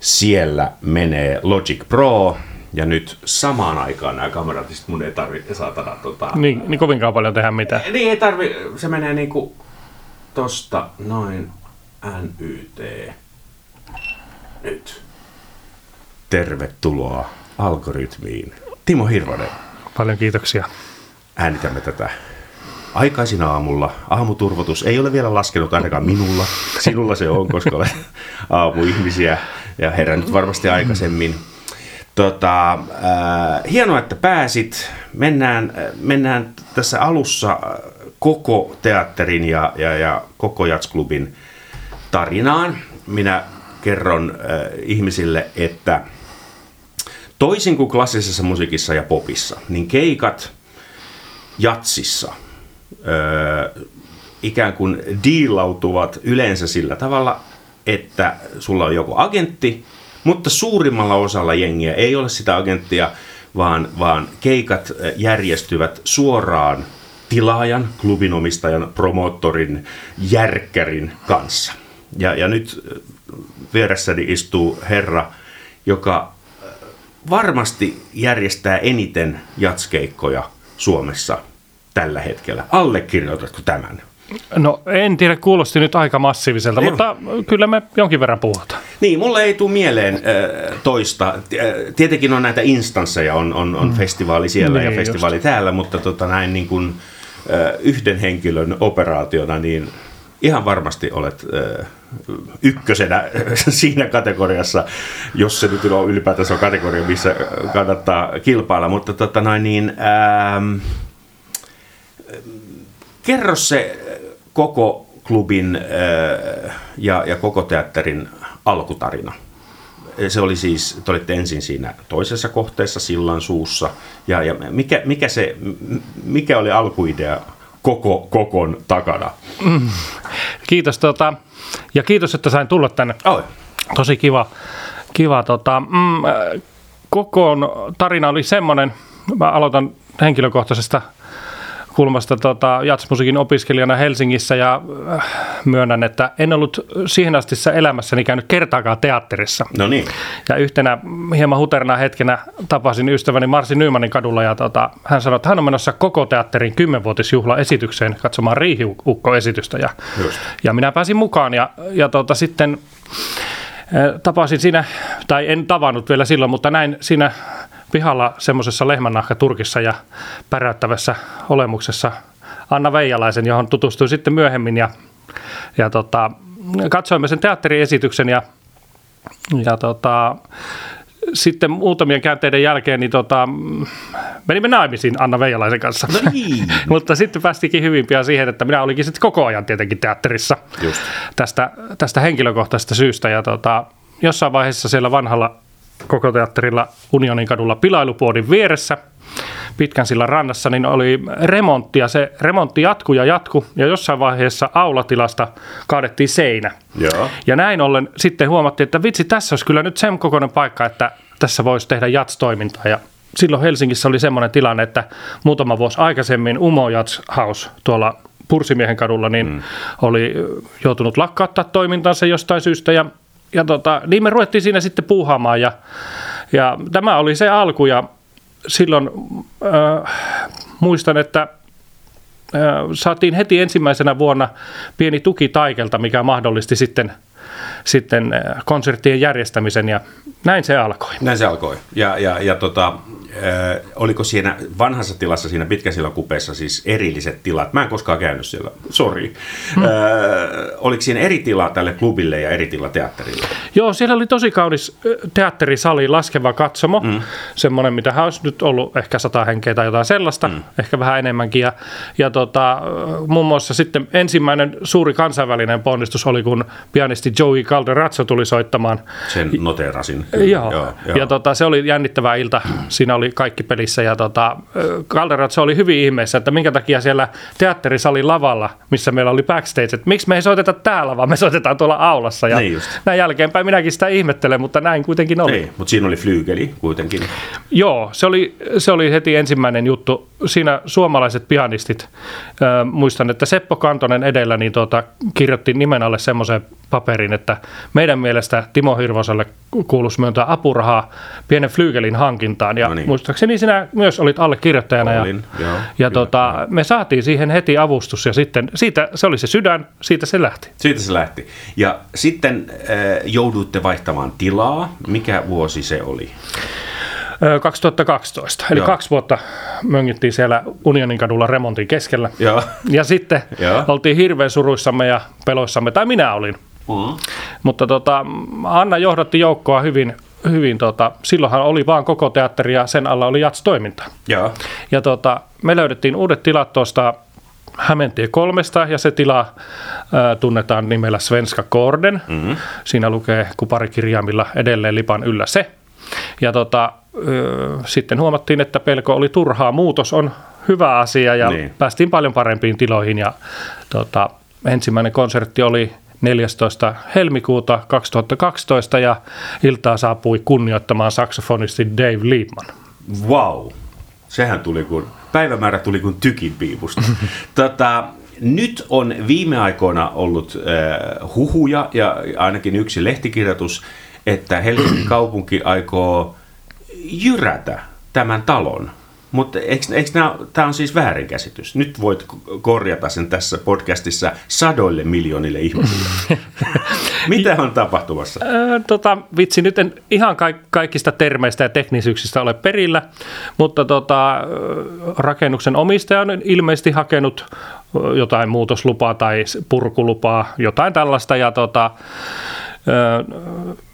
Siellä menee Logic Pro, ja nyt samaan aikaan nämä kamerat, niin mun ei tarvitse saatana tota... Niin, niin kovinkaan paljon tehdä mitään. Niin ei tarvi, se menee niinku tosta noin NYT. Nyt. Tervetuloa algoritmiin. Timo Hirvonen, Paljon kiitoksia. äänitämme tätä aikaisin aamulla. Aamuturvotus ei ole vielä laskenut ainakaan minulla. Sinulla se on, koska olet aamuihmisiä ja herännyt varmasti aikaisemmin. Tota, äh, hienoa, että pääsit. Mennään, äh, mennään tässä alussa äh, koko teatterin ja, ja, ja koko jatsklubin tarinaan. Minä kerron äh, ihmisille, että toisin kuin klassisessa musiikissa ja popissa, niin keikat jatsissa öö, ikään kuin diilautuvat yleensä sillä tavalla, että sulla on joku agentti, mutta suurimmalla osalla jengiä ei ole sitä agenttia, vaan, vaan keikat ö, järjestyvät suoraan tilaajan, klubinomistajan, promoottorin, järkkärin kanssa. Ja, ja nyt ö, vieressäni istuu herra, joka varmasti järjestää eniten jatskeikkoja Suomessa tällä hetkellä. Allekirjoitatko tämän? No en tiedä, kuulosti nyt aika massiiviselta, Joo. mutta kyllä me jonkin verran puhutaan. Niin, mulle ei tule mieleen äh, toista. Äh, Tietenkin on näitä instansseja, on, on, on festivaali siellä Niin, ja festivaali täällä, mutta tota, näin niin kuin, äh, yhden henkilön operaationa, niin ihan varmasti olet äh, ykkösenä siinä kategoriassa, jos se nyt on ylipäätänsä on kategoria, missä kannattaa kilpailla. Mutta tota, noin, niin, ähm, kerro se koko klubin äh, ja, ja koko teatterin alkutarina. Se oli siis, te olitte ensin siinä toisessa kohteessa sillan suussa. Ja, ja mikä, mikä, se, mikä oli alkuidea koko kokon takana? Kiitos tota, ja kiitos, että sain tulla tänne. Oi. Tosi kiva. kiva tota, mm, äh, kokoon tarina oli semmoinen, mä aloitan henkilökohtaisesta kulmasta tota, jatsmusiikin opiskelijana Helsingissä ja äh, myönnän, että en ollut siihen asti elämässäni käynyt kertaakaan teatterissa. No niin. Ja yhtenä hieman huterna hetkenä tapasin ystäväni Marsi Nymanin kadulla ja tota, hän sanoi, että hän on menossa koko teatterin kymmenvuotisjuhlaesitykseen katsomaan Riihiukko-esitystä. Ja, Just. ja minä pääsin mukaan ja, ja tota, sitten eh, tapasin siinä, tai en tavannut vielä silloin, mutta näin siinä pihalla semmoisessa lehmännahkaturkissa ja päräyttävässä olemuksessa Anna Veijalaisen, johon tutustuin sitten myöhemmin ja, ja tota, katsoimme sen teatteriesityksen ja, ja tota, sitten muutamien käänteiden jälkeen niin tota, mm, menimme naimisiin Anna Veijalaisen kanssa. No niin. Mutta sitten päästikin hyvin pian siihen, että minä olinkin sitten koko ajan tietenkin teatterissa Just. tästä, tästä henkilökohtaisesta syystä. Ja tota, jossain vaiheessa siellä vanhalla koko teatterilla Unionin kadulla pilailupuodin vieressä pitkän sillan rannassa, niin oli remontti ja se remontti jatkui ja jatkui ja jossain vaiheessa aulatilasta kaadettiin seinä. Joo. Ja näin ollen sitten huomattiin, että vitsi, tässä olisi kyllä nyt sen kokoinen paikka, että tässä voisi tehdä jats-toimintaa. Ja silloin Helsingissä oli semmoinen tilanne, että muutama vuosi aikaisemmin Umo Jats House tuolla Pursimiehen kadulla niin mm. oli joutunut lakkauttaa toimintansa jostain syystä. Ja, ja tota, niin me ruvettiin siinä sitten puuhaamaan ja, ja tämä oli se alku ja silloin äh, muistan, että äh, saatiin heti ensimmäisenä vuonna pieni tuki Taikelta, mikä mahdollisti sitten, sitten äh, konserttien järjestämisen ja näin se alkoi. Näin se alkoi. Ja, ja, ja tota, äh, oliko siinä vanhassa tilassa, siinä pitkäsillä kupeessa siis erilliset tilat? Mä en koskaan käynyt siellä, sori. Hmm. Äh, oliko siinä eri tila tälle klubille ja eri tila teatterille? Joo, siellä oli tosi kaunis teatterisali, laskeva katsomo, mm. semmoinen, mitä olisi nyt ollut ehkä sata henkeä tai jotain sellaista, mm. ehkä vähän enemmänkin. Ja, ja tota, muun muassa sitten ensimmäinen suuri kansainvälinen ponnistus oli, kun pianisti Joey Calderazzo tuli soittamaan Sen noteerasin. Joo, joo, joo. ja tota, se oli jännittävä ilta. Siinä oli kaikki pelissä ja tota, Calderazzo oli hyvin ihmeessä, että minkä takia siellä teatterisalin lavalla, missä meillä oli backstage, että miksi me ei soiteta täällä, vaan me soitetaan tuolla aulassa. Ja Niin just. näin jälkeenpäin minäkin sitä ihmettelen, mutta näin kuitenkin oli. Ei, mutta siinä oli flyygeli kuitenkin. Joo, se oli, se oli heti ensimmäinen juttu, siinä suomalaiset pianistit, ö, muistan, että Seppo Kantonen edellä niin tuota, kirjoitti nimen alle semmoisen paperin, että meidän mielestä Timo Hirvoselle kuuluisi myöntää apurahaa pienen flyygelin hankintaan. Ja No niin. muistaakseni sinä myös olit allekirjoittajana. Olin, ja, joo, ja kyllä, tota, me saatiin siihen heti avustus ja sitten siitä, se oli se sydän, siitä se lähti. Siitä se lähti. Ja sitten äh, jouduitte vaihtamaan tilaa. Mikä vuosi se oli? Ö, 2012, eli Joo. kaksi vuotta möngittiin siellä Unionin kadulla remontin keskellä. Joo. Ja sitten Joo. oltiin hirveän suruissamme ja peloissamme, tai minä olin. Mm. Mutta tota, Anna johdatti joukkoa hyvin, hyvin tota, silloinhan oli vaan koko teatteri ja sen alla oli jats-toiminta. Joo. Ja tota, me löydettiin uudet tilat tuosta Hämentie kolmesta ja se tila ää, tunnetaan nimellä Svenska Korden. Mm-hmm. Siinä lukee kuparikirjaimilla edelleen lipan yllä se. Ja tota, sitten huomattiin, että pelko oli turhaa. Muutos on hyvä asia ja Niin. päästiin paljon parempiin tiloihin. Ja tota, ensimmäinen konsertti oli 14. helmikuuta 2012 ja iltaa saapui kunnioittamaan saksofonisti Dave Liebman. Wow. Sehän tuli kuin, päivämäärä tuli kuin tykin piipusta. tota, nyt on viime aikoina ollut äh, huhuja ja ainakin yksi lehtikirjoitus, että Helsingin kaupunki aikoo jyrätä tämän talon. Mutta tämä on siis väärinkäsitys? Nyt voit ko- korjata sen tässä podcastissa sadoille miljoonille ihmisille. Mitä on tapahtumassa? Tota, vitsi, nyt en ihan kaik- kaikista termeistä ja teknisyyksistä ole perillä, mutta tota, rakennuksen omistaja on ilmeisesti hakenut jotain muutoslupaa tai purkulupaa, jotain tällaista, ja tota,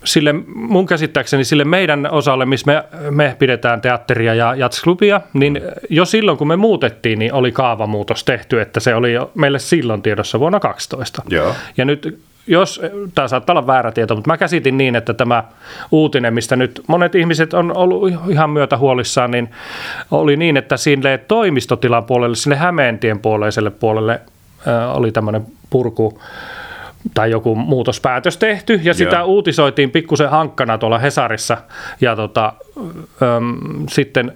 sille, mun käsittääkseni sille meidän osalle, missä me, me pidetään teatteria ja jatsklubia, niin jo silloin kun me muutettiin, niin oli kaavamuutos tehty, että se oli jo meille silloin tiedossa vuonna 12. Joo. Ja nyt, jos, tämä saattaa olla väärä tieto, mutta mä käsitin niin, että tämä uutinen, mistä nyt monet ihmiset on ollut ihan myötä huolissaan, niin oli niin, että sinne toimistotilan puolelle, sinne Hämeentien puoleiselle puolelle äh, oli tämmöinen purku tai joku muutospäätös tehty, ja sitä Joo. uutisoitiin pikkusen hankkana tuolla Hesarissa, ja tota, äm, sitten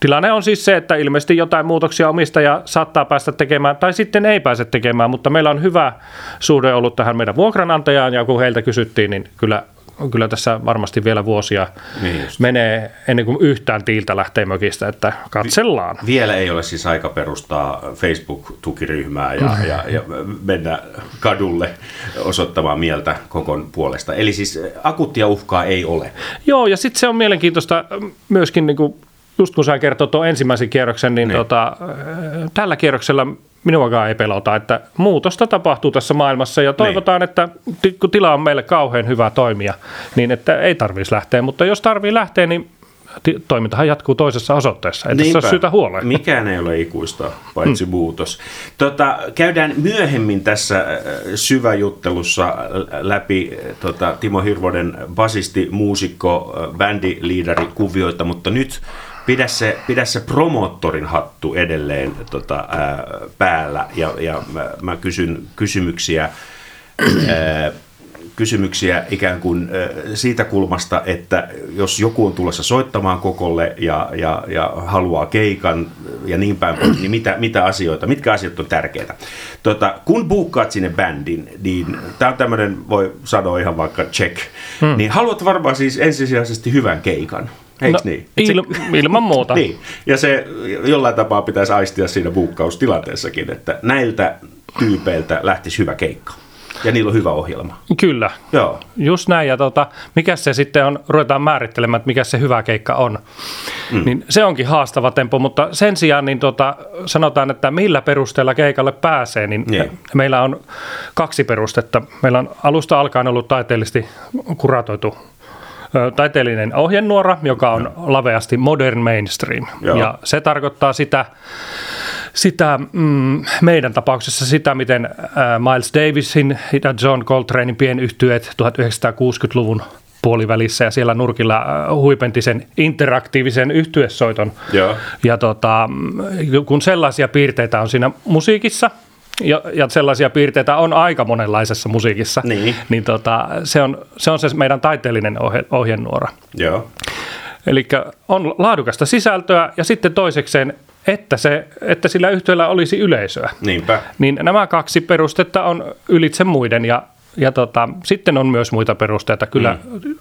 Tilanne on siis se, että ilmeisesti jotain muutoksia omistaja saattaa päästä tekemään, tai sitten ei pääse tekemään, mutta meillä on hyvä suhde ollut tähän meidän vuokranantajaan, ja kun heiltä kysyttiin, niin kyllä, kyllä tässä varmasti vielä vuosia Niin just. menee ennen kuin yhtään tiiltä lähtee mökistä, että katsellaan. Vielä ei ole siis aika perustaa Facebook-tukiryhmää ja, ja, ja mennä kadulle osoittamaan mieltä kokon puolesta. Eli siis akuuttia uhkaa ei ole. Joo, ja sitten se on mielenkiintoista myöskin, niin kuin, just kun sä kertoi tuon ensimmäisen kierroksen, niin, Niin. Tota, tällä kierroksella minuakaan ei pelota, että muutosta tapahtuu tässä maailmassa ja toivotaan, että ti- kun tila on meille kauhean hyvä toimia, niin että ei tarvitsisi lähteä, mutta jos tarvii lähteä, niin toimintahan jatkuu toisessa osoitteessa, että se Niinpä. on syytä huoleen. Mikään ei ole ikuista, paitsi mm. muutos. Tota, käydään myöhemmin tässä äh, syväjuttelussa äh, läpi äh, tota, Timo Hirvonen basisti, muusikko, bändiliidari kuvioita, mutta nyt pidä se, pidä se promoottorin hattu edelleen tota, ää, päällä ja, ja mä, mä kysyn kysymyksiä ää, kysymyksiä ikään kuin siitä kulmasta, että jos joku on tulossa soittamaan kokolle ja, ja, ja haluaa keikan ja niin päin pois, niin mitä, mitä asioita, mitkä asiat on tärkeitä. Tota, kun buukkaat sinne bändin, niin tämä on tämmöinen, voi sanoa ihan vaikka check, hmm. niin haluat varmaan siis ensisijaisesti hyvän keikan. Eikö No, niin? Il- ilman muuta. niin, ja se jollain tapaa pitäisi aistia siinä buukkaustilanteessakin, että näiltä tyypeiltä lähtisi hyvä keikka. Ja niillä on hyvä ohjelma. Kyllä, Joo. Just näin, ja tota, mikä se sitten on, ruvetaan määrittelemään, että mikä se hyvä keikka on. Mm. Niin se onkin haastava tempo, mutta sen sijaan niin tota, sanotaan, että millä perusteella keikalle pääsee, niin, Niin. meillä on kaksi perustetta. Meillä on alusta alkaen ollut taiteellisesti kuratoitu taiteellinen ohjenuora, joka on laveasti modern mainstream. Joo. Ja se tarkoittaa sitä, sitä mm, meidän tapauksessa sitä, miten äh, Miles Davisin ja John Coltranein pienyhtyeet 1960-luvun puolivälissä ja siellä nurkilla huipenti sen interaktiivisen yhtyesoiton. Joo. Ja tota, mm, kun sellaisia piirteitä on siinä musiikissa, ja, ja sellaisia piirteitä on aika monenlaisessa musiikissa, Niin. niin tota, se, on, se on se meidän taiteellinen ohje, ohjenuora. Joo. Eli on laadukasta sisältöä ja sitten toisekseen että, se, että sillä yhtiöllä olisi yleisöä. Niinpä. Niin nämä kaksi perustetta on ylitse muiden ja, ja tota, sitten on myös muita perusteita. Kyllä mm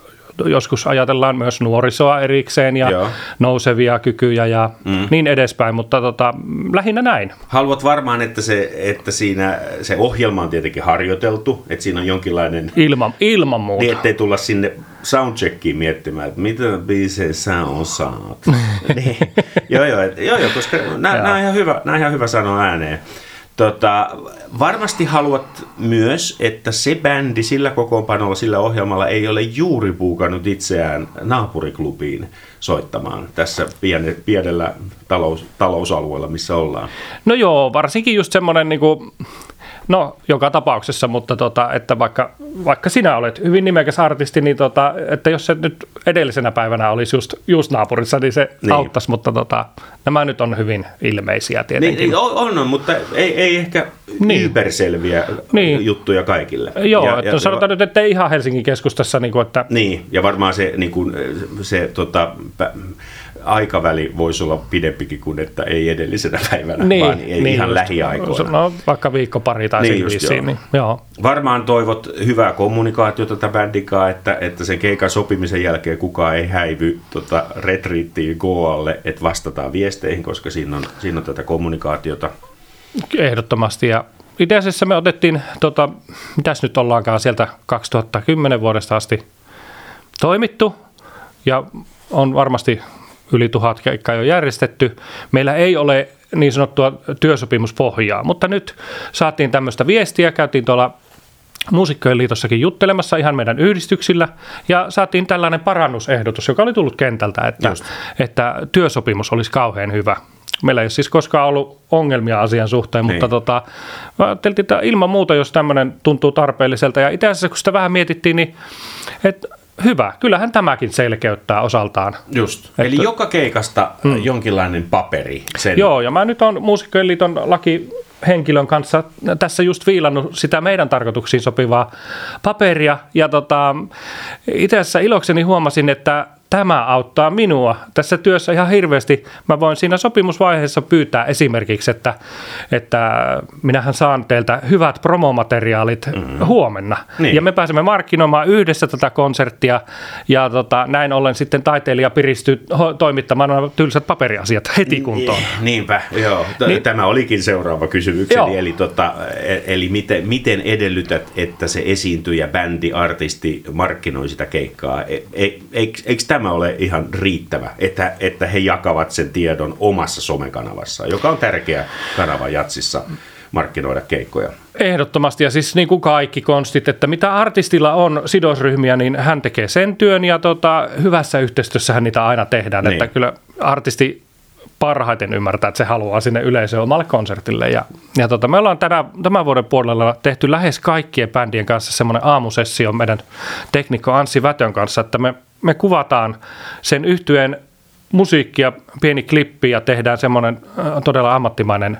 joskus ajatellaan myös nuorisoa erikseen ja Joo. nousevia kykyjä ja mm. niin edespäin, mutta tota, lähinnä näin. Haluat varmaan, että, se, että siinä se ohjelma on tietenkin harjoiteltu, että siinä on jonkinlainen... Ilman, ilman muuta. Niin, ettei tulla sinne soundcheckiin miettimään, että mitä biisejä sä osaat. niin. joo, joo, et, joo, joo, koska nämä on ihan hyvä, ihan hyvä sanoa ääneen. Tota, varmasti haluat myös, että se bändi sillä kokoonpanolla, sillä ohjelmalla ei ole juuri puukannut itseään naapuriklubiin soittamaan tässä pienellä talous, talousalueella, missä ollaan. No joo, varsinkin just semmoinen niin kuin No, joka tapauksessa, mutta tota, että vaikka, vaikka sinä olet hyvin nimekäs artisti, niin tota, että jos se nyt edellisenä päivänä olisi just, just naapurissa, niin se niin. auttaisi, mutta tota, nämä nyt on hyvin ilmeisiä tietenkin. Niin, on, on, mutta ei, ei ehkä niin. yberselviä niin. juttuja kaikille. Joo, ja, että ja, sanotaan ja, nyt, että ei ihan Helsingin keskustassa. Niin, kuin, että... niin ja varmaan se, niin kuin, se tota, aikaväli voisi olla pidempikin kuin että ei edellisenä päivänä, niin, vaan ei niin ihan just, lähiaikoina. No vaikka viikko pari tai niin just, joo. Niin, joo. Varmaan toivot hyvää kommunikaatiota tätä bändikaa, että, että sen keikan sopimisen jälkeen kukaan ei häivy tota, retriittiin Goalle, että vastataan viesteihin, koska siinä on, siinä on tätä kommunikaatiota. Ehdottomasti ja itse asiassa me otettiin, tota, mitäs nyt ollaankaan sieltä 2010 vuodesta asti toimittu ja on varmasti yli tuhat keikkaa jo järjestetty. Meillä ei ole niin sanottua työsopimuspohjaa, mutta nyt saatiin tämmöistä viestiä, käytiin tuolla Muusikkojen liitossakin juttelemassa ihan meidän yhdistyksillä ja saatiin tällainen parannusehdotus, joka oli tullut kentältä, että, että työsopimus olisi kauhean hyvä. Meillä ei ole siis koskaan ollut ongelmia asian suhteen, niin. mutta tota, ajatteltiin, että ilman muuta, jos tämmöinen tuntuu tarpeelliselta. Ja itse asiassa, kun sitä vähän mietittiin, niin että hyvä. Kyllähän tämäkin selkeyttää osaltaan. Just. Että, Eli joka keikasta mm. jonkinlainen paperi. Sen... Joo, ja mä nyt on Muusikkojen liiton laki henkilön kanssa tässä just viilannut sitä meidän tarkoituksiin sopivaa paperia. Ja tota, itse asiassa ilokseni huomasin, että tämä auttaa minua tässä työssä ihan hirveästi. Mä voin siinä sopimusvaiheessa pyytää esimerkiksi, että, että minähän saan teiltä hyvät promomateriaalit mm-hmm. huomenna. Niin. Ja me pääsemme markkinoimaan yhdessä tätä konserttia ja tota, näin ollen sitten taiteilija piristyy toimittamaan nämä tylsät paperiasiat heti kuntoon. Niinpä, joo. Niin, Tämä olikin seuraava kysymykseni. Joo. Eli, tota, e, eli miten, miten edellytät, että se esiintyjä, bändi, artisti markkinoi sitä keikkaa? E, e, eikö, eikö tämä ole ihan riittävä, että, että he jakavat sen tiedon omassa somekanavassa, joka on tärkeä kanava jatsissa markkinoida keikkoja. Ehdottomasti ja siis niin kuin kaikki konstit, että mitä artistilla on sidosryhmiä, niin hän tekee sen työn ja tota, hyvässä yhteistyössähän niitä aina tehdään, niin. että kyllä artisti parhaiten ymmärtää, että se haluaa sinne yleisöön omalle konsertille. Ja, ja tota, me ollaan tänä, tämän vuoden puolella tehty lähes kaikkien bändien kanssa semmoinen aamusessio meidän teknikko Anssi Vätön kanssa, että me me kuvataan sen yhtyeen musiikkia, pieni klippi ja tehdään semmoinen äh, todella ammattimainen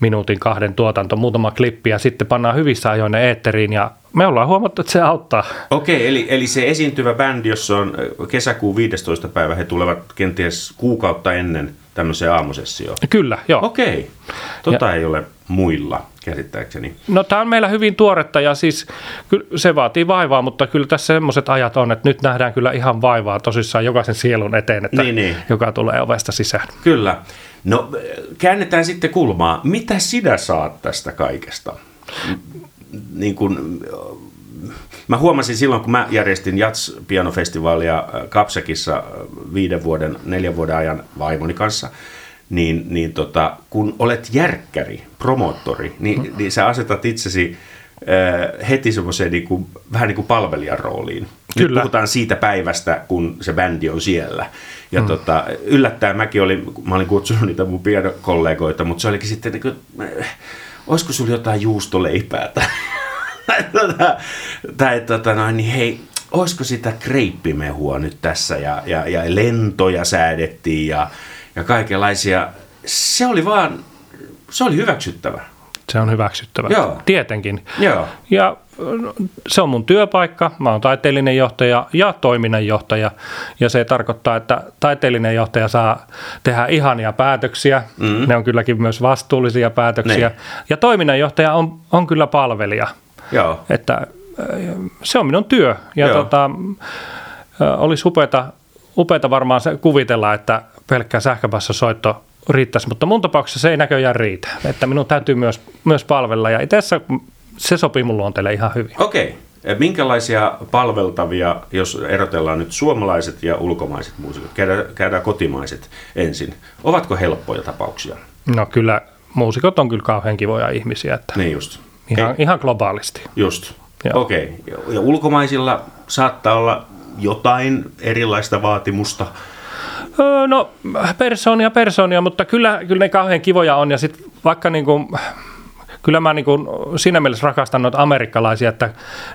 minuutin kahden tuotanto, muutama klippi ja sitten pannaan hyvissä ajoin ne eetteriin ja me ollaan huomattu, että se auttaa. Okei, eli, eli se esiintyvä bändi, jossa on äh, kesäkuun 15. päivä, he tulevat kenties kuukautta ennen tämmöiseen aamusessioon. Kyllä, joo. Okei, tota ja, ei ole muilla käsittääkseni. No tämä on meillä hyvin tuoretta ja siis se vaatii vaivaa, mutta kyllä tässä semmoiset ajat on, että nyt nähdään kyllä ihan vaivaa tosissaan jokaisen sielun eteen, että niin, niin. joka tulee ovesta sisään. Kyllä. No käännetään sitten kulmaa. Mitä sinä saat tästä kaikesta? Niin kuin, mä huomasin silloin, kun mä järjestin Jats-pianofestivaalia Kapsekissa viiden vuoden, neljän vuoden ajan vaimoni kanssa – niin, niin tota, kun olet järkkäri, promoottori, niin, mm. niin sä asetat itsesi äh, heti semmoiseen niin kuin, vähän niin kuin palvelijan rooliin. Kyllä. Nyt puhutaan siitä päivästä, kun se bändi on siellä. Ja mm. tota, yllättäen mäkin olin, mä olin kutsunut niitä mun kollegoita, mutta se olikin sitten, niin kuin, äh, olisiko sulla jotain juustoleipää tai, tota, tai tota, noin, niin hei, olisiko sitä kreippimehua nyt tässä ja, ja, ja lentoja säädettiin ja ja kaikenlaisia. Se oli vaan, se oli hyväksyttävä. Se on hyväksyttävä. Joo. Tietenkin. Joo. Ja se on mun työpaikka, mä oon taiteellinen johtaja ja toiminnanjohtaja, ja se tarkoittaa, että taiteellinen johtaja saa tehdä ihania päätöksiä, mm. ne on kylläkin myös vastuullisia päätöksiä, ne. ja toiminnanjohtaja on, on kyllä palvelija. Joo. Että se on minun työ, ja Joo. tota, olisi upeata, upeata varmaan se kuvitella, että pelkkä sähköpassasoitto riittäisi, mutta mun tapauksessa se ei näköjään riitä, että minun täytyy myös, myös palvella, ja tässä se sopii mun luonteelle ihan hyvin. Okei. Okay. Minkälaisia palveltavia, jos erotellaan nyt suomalaiset ja ulkomaiset muusikot, käydään, käydään kotimaiset ensin, ovatko helppoja tapauksia? No kyllä, muusikot on kyllä kauhean kivoja ihmisiä. Että niin just. Ihan, Ei. ihan globaalisti. Just. Okei. Okay. Ja ulkomaisilla saattaa olla jotain erilaista vaatimusta? No persoonia persoonia, mutta kyllä, kyllä ne kauhean kivoja on. Ja sitten vaikka niin kuin, kyllä mä niin kuin siinä mielessä rakastan noita amerikkalaisia, että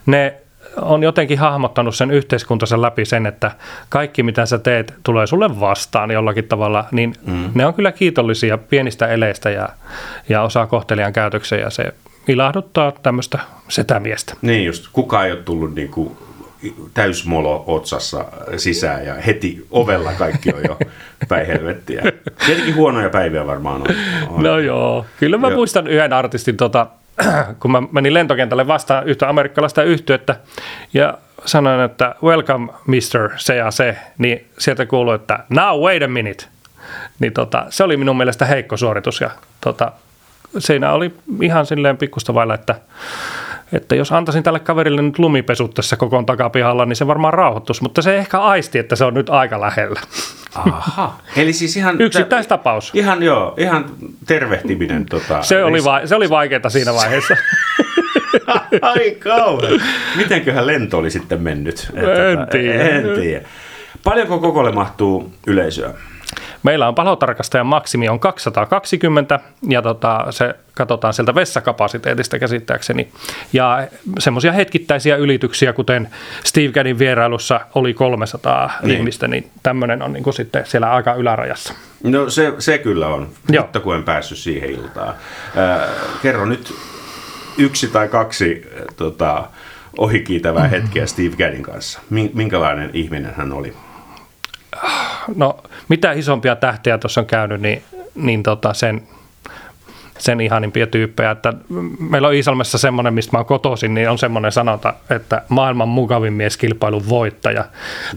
ne on jotenkin hahmottanut sen yhteiskuntansa läpi sen, että kaikki mitä sä teet tulee sulle vastaan jollakin tavalla, niin mm. ne on kyllä kiitollisia pienistä eleistä ja, ja osaa kohtelijan käytöksen ja se ilahduttaa tämmöistä setämiestä. Niin just, kukaan ei ole tullut niin kuin täysmolo otsassa sisään ja heti ovella kaikki on jo päin helvettiä. Tietenkin huonoja päiviä varmaan on. on. No joo, kyllä mä joo. muistan yhden artistin, tota, kun mä menin lentokentälle vastaan yhtä amerikkalaista yhtyettä ja sanoin, että welcome Mr. se ja se, niin sieltä kuului, että now wait a minute. Niin tota, se oli minun mielestä heikko suoritus ja tota, siinä oli ihan silleen pikkusta vailla, että että jos antaisin tälle kaverille nyt lumipesut tässä kokoon takapihalla, niin se varmaan rauhoittuisi, mutta se ehkä aisti, että se on nyt aika lähellä. Aha. Eli siis ihan... Yksittäistapaus. Ihan joo, ihan tervehtiminen. Tota, se, oli va- se oli vaikeaa siinä vaiheessa. Ai kauhean. Mitenköhän lento oli sitten mennyt? En tota, tiedä. En tiedä. Paljonko kokolle mahtuu yleisöä? Meillä on palotarkastajan maksimi on 220 ja tota, se katsotaan sieltä vessakapasiteetista käsittääkseni. Ja semmoisia hetkittäisiä ylityksiä, kuten Steve Gaddin vierailussa oli 300 niin. ihmistä, niin tämmöinen on niin kuin sitten siellä aika ylärajassa. No se, se kyllä on, Joo. mutta kun en päässyt siihen iltaan. Äh, kerro nyt yksi tai kaksi äh, tota, ohikiitävää mm-hmm. hetkeä Steve Gaddin kanssa. Minkälainen ihminen hän oli? No, mitä isompia tähtiä tuossa on käynyt, niin, niin tota sen, sen ihanimpia tyyppejä. Että meillä on Iisalmessa semmoinen, mistä mä oon kotoisin, niin on semmoinen sanonta, että maailman mukavin mies kilpailun voittaja.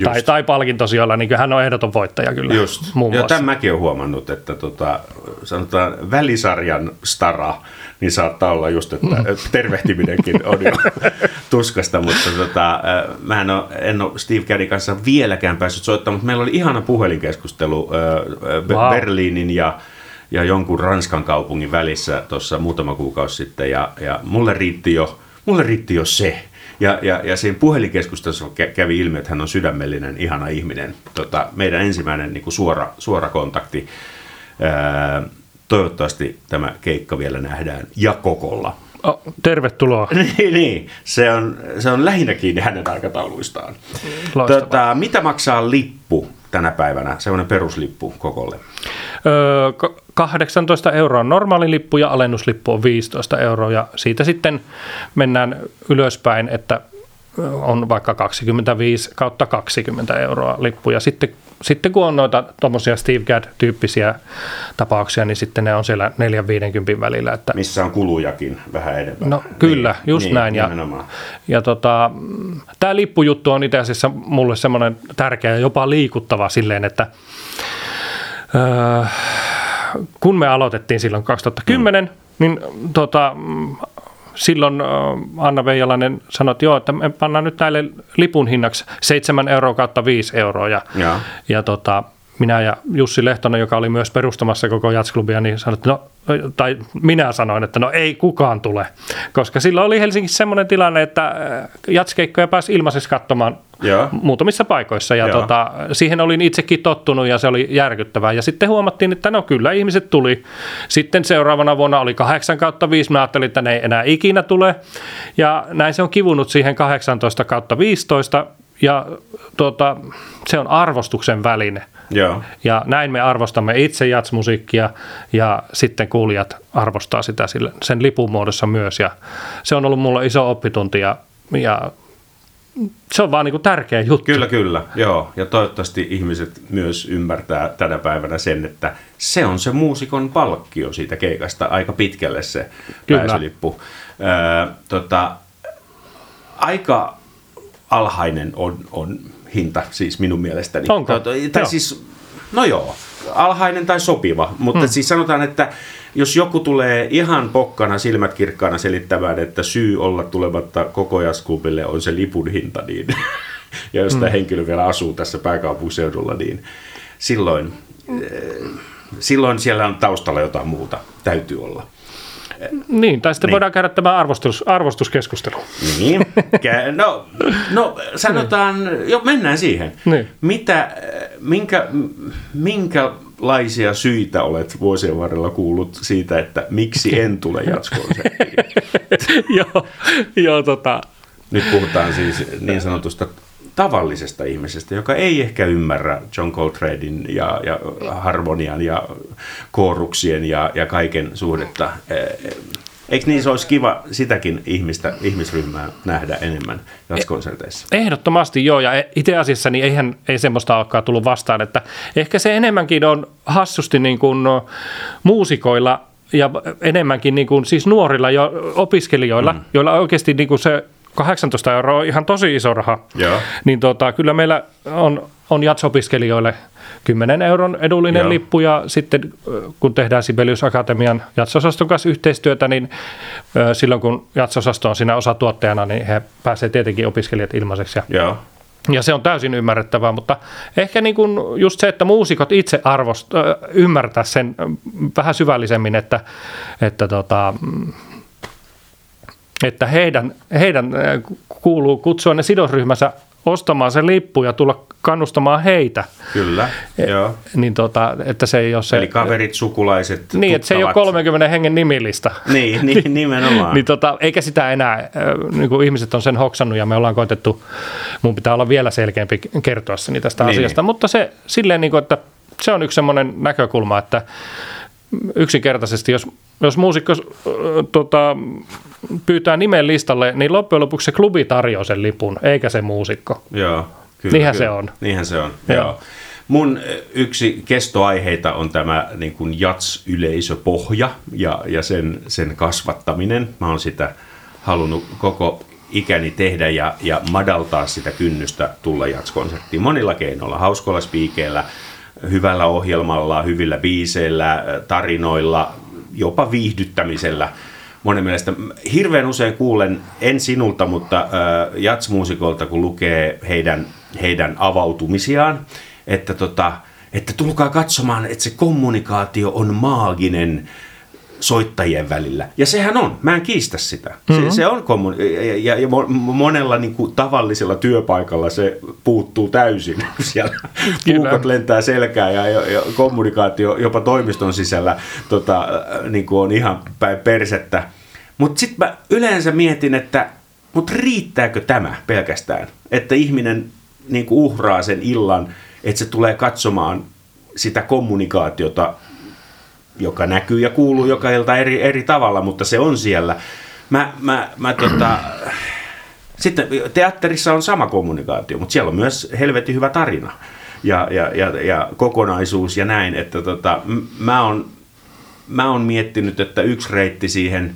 Tai, tai palkintosijoilla, niin hän on ehdoton voittaja kyllä. Just. Muun ja tämän mäkin olen huomannut, että tota, sanotaan välisarjan stara, niin saattaa olla just, että mm. tervehtiminenkin on jo tuskasta, mutta tota, mä en ole, en ole Steve Gaddin kanssa vieläkään päässyt soittamaan, mutta meillä oli ihana puhelinkeskustelu wow. Berliinin ja ja jonkun Ranskan kaupungin välissä tuossa muutama kuukausi sitten ja, ja mulle, riitti jo, mulle riitti jo se. Ja, ja, ja siinä puhelinkeskustelussa kävi ilmi, että hän on sydämellinen, ihana ihminen. Tota, meidän ensimmäinen niin kuin suora, suora kontakti. Ää, toivottavasti tämä keikka vielä nähdään ja kokolla. Oh, tervetuloa. niin, niin. Se, on, se on lähinnä kiinni hänen aikatauluistaan. Tota, mitä maksaa lippu tänä päivänä, semmoinen peruslippu kokolle? Öö, 18 euroa on normaali lippu ja alennuslippu on 15 euroa ja siitä sitten mennään ylöspäin, että on vaikka 25 kautta 20 euroa lippuja. Sitten, sitten kun on noita tuommoisia Steve Gadd-tyyppisiä tapauksia, niin sitten ne on siellä 4-50 välillä. Että, Missä on kulujakin vähän enemmän. No kyllä, niin, just niin, näin. Ja, ja tota, tämä lippujuttu on itse asiassa mulle semmoinen tärkeä ja jopa liikuttava silleen, että öö, kun me aloitettiin silloin 2010, mm. niin tota, silloin Anna Veijalainen sanoi, että joo, että me pannaan nyt näille lipun hinnaksi 7 euroa kautta 5 euroa. Ja, ja. ja tota, minä ja Jussi Lehtonen, joka oli myös perustamassa koko jatsklubia, niin sanoi, että no, tai minä sanoin, että no ei kukaan tule, koska silloin oli Helsingissä semmoinen tilanne, että jatskeikkoja pääsi ilmaiseksi katsomaan ja. muutamissa paikoissa ja tota, siihen olin itsekin tottunut ja se oli järkyttävää. Ja sitten huomattiin, että no kyllä ihmiset tuli. Sitten seuraavana vuonna oli 8 kautta 5, mä ajattelin, että ne ei enää ikinä tule ja näin se on kivunut siihen 18 kautta 15 ja tuota, se on arvostuksen väline. Joo. Ja näin me arvostamme itse jatsmusiikkia ja sitten kuulijat arvostaa sitä sille, sen lipun muodossa myös. Ja se on ollut mulle iso oppitunti ja, ja se on vaan niin kuin tärkeä juttu. Kyllä, kyllä. Joo. Ja toivottavasti ihmiset myös ymmärtää tänä päivänä sen, että se on se muusikon palkkio siitä keikasta aika pitkälle se Kyllä. pääsylippu. Öö, tota, aika alhainen on, on hinta siis minun mielestäni. Onko? Tai Joo. siis, no joo, alhainen tai sopiva, mutta hmm. siis sanotaan, että jos joku tulee ihan pokkana silmät kirkkaana selittämään, että syy olla tulematta koko jazzklubille on se lipun hinta, niin, ja jos tämä henkilö vielä asuu tässä pääkaupunkiseudulla, niin silloin, eh, silloin siellä on taustalla jotain muuta, täytyy olla. Niin, tai sitten Niin. voidaan käydä tämä arvostus, arvostuskeskustelu. Niin. No, no sanotaan, jo mennään siihen. Niin. Mitä, minkä, minkälaisia syitä olet vuosien varrella kuullut siitä, että miksi en tule jatskonserttiin? joo, joo tota, Nyt puhutaan siis niin sanotusta tavallisesta ihmisestä, joka ei ehkä ymmärrä John Coltranein ja, ja harmonian ja kooruksien ja, ja kaiken suhdetta. Eh, Eikö niin se olisi kiva sitäkin ihmistä, ihmisryhmää nähdä enemmän jatskonserteissa? Ehdottomasti joo, ja itse asiassa niin eihän ei semmoista alkaa tullut vastaan, että ehkä se enemmänkin on hassusti niin kuin no, muusikoilla ja enemmänkin niin kuin siis nuorilla jo opiskelijoilla, mm. joilla oikeasti niin kuin se 18 euroa on ihan tosi iso raha. Joo. Niin tota, kyllä meillä on, on jatsopiskelijoille 10 euron edullinen Joo. lippu ja sitten kun tehdään Sibelius Akatemian jatsosaston kanssa yhteistyötä, niin ö, silloin kun jatsosasto on siinä osatuottajana, niin he pääsevät tietenkin opiskelijat ilmaiseksi ja Joo. ja se on täysin ymmärrettävää, mutta ehkä niin kuin just se, että muusikot itse arvost, ö, ymmärtää sen vähän syvällisemmin, että, että, tota, mm, että heidän, heidän kuuluu kutsua ne sidosryhmänsä ostamaan se lippu ja tulla kannustamaan heitä, Kyllä, joo. niin tota, että se ei ole se... Eli kaverit, sukulaiset, niin, että se ei ole tuttavat. 30 hengen nimilista. Niin, niin nimenomaan. Niin tota, eikä sitä enää, niin kuin ihmiset on sen hoksannut ja me ollaan koitettu, mun pitää olla vielä selkeämpi kertoa niin tästä Niin, asiasta, niin. mutta se silleen, niin kuin, että se on yksi semmoinen näkökulma, että yksinkertaisesti, jos, jos muusikko äh, tota, pyytää nimen listalle, niin loppujen lopuksi se klubi tarjoaa sen lipun, eikä se muusikko. Joo, kyllä, Niinhän kyllä. se on. Niinhän se on, Joo. joo. Mun yksi kestoaiheita on tämä niin kuin jats-yleisöpohja ja, ja sen, sen kasvattaminen. Mä oon sitä halunnut koko ikäni tehdä ja, ja madaltaa sitä kynnystä tulla jatskonserttiin monilla keinoilla, hauskoilla spiikeillä, hyvällä ohjelmalla, hyvillä biiseillä, tarinoilla, jopa viihdyttämisellä. Monen mielestä hirveän usein kuulen, en sinulta, mutta äh, jatsmuusikolta, kun lukee heidän, heidän avautumisiaan, että, tota, että tulkaa katsomaan, että se kommunikaatio on maaginen soittajien välillä. Ja sehän on, mä en kiistä sitä. Mm-hmm. Se, se on kommun- ja, ja, ja mo- monella niin kuin, tavallisella työpaikalla se puuttuu täysin. Siellä puukot lentää selkään ja, ja, ja kommunikaatio jopa toimiston sisällä tota, niin kuin on ihan päin persettä. Mutta sitten mä yleensä mietin, että mut riittääkö tämä pelkästään, että ihminen niin kuin uhraa sen illan, että se tulee katsomaan sitä kommunikaatiota joka näkyy ja kuuluu joka ilta eri, eri tavalla, mutta se on siellä. Mä, mä, mä tota, sitten teatterissa on sama kommunikaatio, mutta siellä on myös helvetin hyvä tarina ja, ja, ja, ja kokonaisuus ja näin, että tota, mä oon mä oon miettinyt, että yksi reitti siihen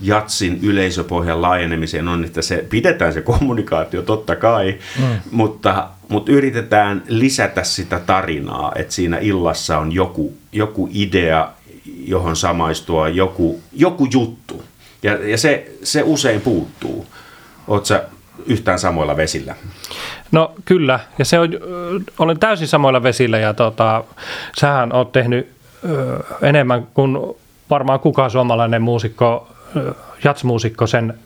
jatsin yleisöpohjan laajenemiseen on, että se pidetään se kommunikaatio totta kai, mm. mutta, mutta yritetään lisätä sitä tarinaa, että siinä illassa on joku, joku idea, johon samaistua, joku, joku juttu. Ja, ja se, se usein puuttuu. Oletko yhtään samoilla vesillä? No kyllä, ja se on, olen täysin samoilla vesillä ja tota, sähän oot tehnyt ö, enemmän kuin varmaan kukaan suomalainen muusikko, jatsmuusikko sen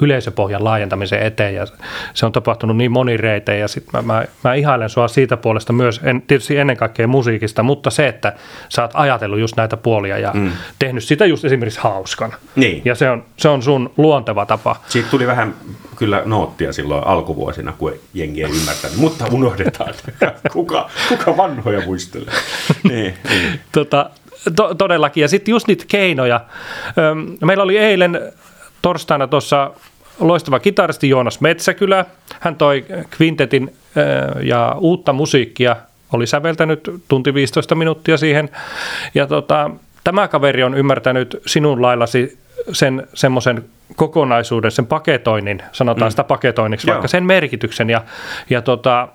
yleisöpohjan laajentamisen eteen ja se on tapahtunut niin moni reiteen ja sit mä, mä, mä ihailen sua siitä puolesta myös, en, tietysti ennen kaikkea musiikista, mutta se, että sä oot ajatellut just näitä puolia ja mm. tehnyt sitä just esimerkiksi hauskan. Niin. Ja se on, se on sun luonteva tapa. Siitä tuli vähän kyllä noottia silloin alkuvuosina, kun jengi ei ymmärtänyt, mutta unohdetaan, kuka, kuka vanhoja muistelee. niin, niin. Tota, to, todellakin. Ja sitten just niitä keinoja. Öm, meillä oli eilen torstaina tuossa loistava kitaristi Joonas Metsäkylä. Hän toi kvintetin ja uutta musiikkia, oli säveltänyt tunti 15 minuuttia siihen. Ja tota, tämä kaveri on ymmärtänyt sinun laillasi sen semmoisen kokonaisuuden, sen paketoinnin, sanotaan mm. sitä paketoinniksi, Joo. vaikka sen merkityksen. Ja, ja tota,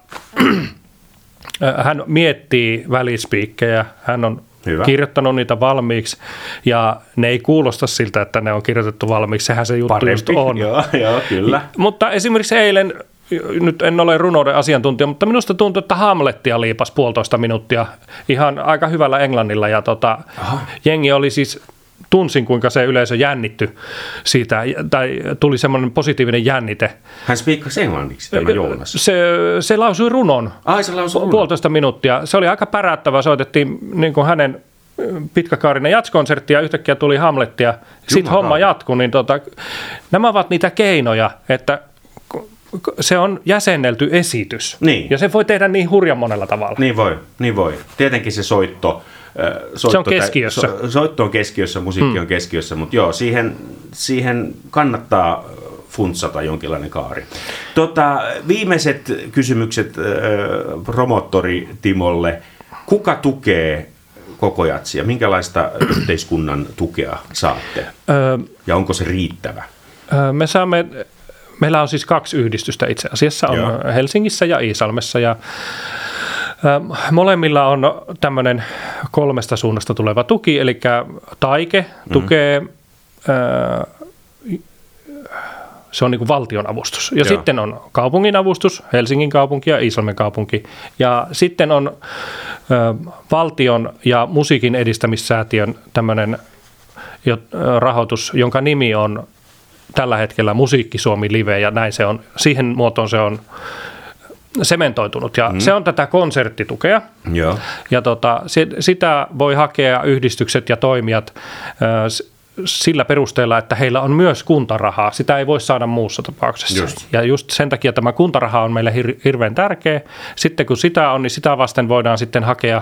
hän miettii välispiikkejä, hän on Hyvä. kirjoittanut niitä valmiiksi, ja ne ei kuulosta siltä, että ne on kirjoitettu valmiiksi, sehän se juttu Parempi. just on. Joo, joo, kyllä. Mutta esimerkiksi eilen, nyt en ole runouden asiantuntija, mutta minusta tuntuu, että Hamlettia liipas puolitoista minuuttia ihan aika hyvällä englannilla, ja tota, jengi oli siis tunsin, kuinka se yleisö jännitty siitä, tai tuli semmoinen positiivinen jännite. Hän spiikkasi englanniksi tämä Joonas. Se, se lausui runon. Ai se lausui runon. Puolitoista minuuttia. Se oli aika päräyttävä. Soitettiin niin kuin hänen pitkäkaarinen jatskonsertti ja yhtäkkiä tuli Hamlettia. Sitten homma jatkui. Niin tota, nämä ovat niitä keinoja, että se on jäsennelty esitys. Niin. Ja se voi tehdä niin hurjan monella tavalla. Niin voi, niin voi. Tietenkin se soitto, soitto se on keskiössä. So, soitto on keskiössä, musiikki hmm. on keskiössä, mutta joo, siihen, siihen kannattaa funtsata jonkinlainen kaari. Tota, viimeiset kysymykset äh, promottori Timolle. Kuka tukee koko jatsia? Minkälaista yhteiskunnan tukea saatte? Öö, ja onko se riittävä? Öö, me saamme Meillä on siis kaksi yhdistystä itse asiassa, on Joo. Helsingissä ja Iisalmessa ja Molemmilla on tämmöinen kolmesta suunnasta tuleva tuki, eli Taike tukee, mm. se on niin kuin valtion avustus. Ja Joo. sitten on kaupungin avustus, Helsingin kaupunki ja Iisalmen kaupunki. Ja sitten on valtion ja musiikin edistämissäätiön tämmöinen rahoitus, jonka nimi on tällä hetkellä Musiikki Suomi Live, ja näin se on, siihen muotoon se on sementoitunut. Ja mm. se on tätä konserttitukea. Joo. Ja tota, se, sitä voi hakea yhdistykset ja toimijat sillä perusteella, että heillä on myös kuntarahaa. Sitä ei voi saada muussa tapauksessa. Just. Ja just sen takia tämä kuntaraha on meille hir- hirveän tärkeä. Sitten kun sitä on, niin sitä vasten voidaan sitten hakea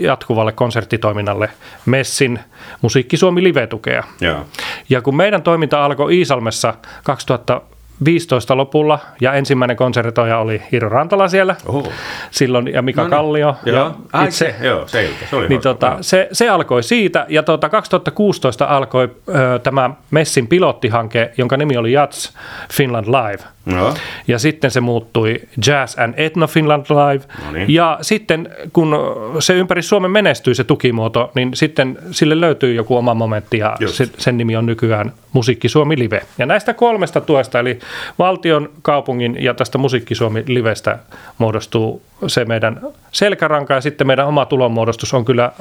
jatkuvalle konserttitoiminnalle Messin Musiikki Suomi live-tukea. Joo. Ja kun meidän toiminta alkoi Iisalmessa 2000 15 lopulla ja ensimmäinen konsertoija oli Hiro Rantala siellä Oho. silloin ja Mika no niin. Kallio. Joo. Ja Ai itse, se, joo, se, se, oli niin tota, se, se, alkoi siitä ja tota, 2016 alkoi ö, tämä Messin pilottihanke, jonka nimi oli Jats Finland Live. No. Ja sitten se muuttui Jazz and Ethno Finland Live. No niin. Ja sitten kun se ympäri Suomen menestyi se tukimuoto, niin sitten sille löytyy joku oma momentti ja se, sen nimi on nykyään Musiikki Suomi Live. Ja näistä kolmesta tuesta, eli valtion, kaupungin ja tästä Musiikki Suomi Livestä muodostuu se meidän selkäranka ja sitten meidän oma tulonmuodostus on kyllä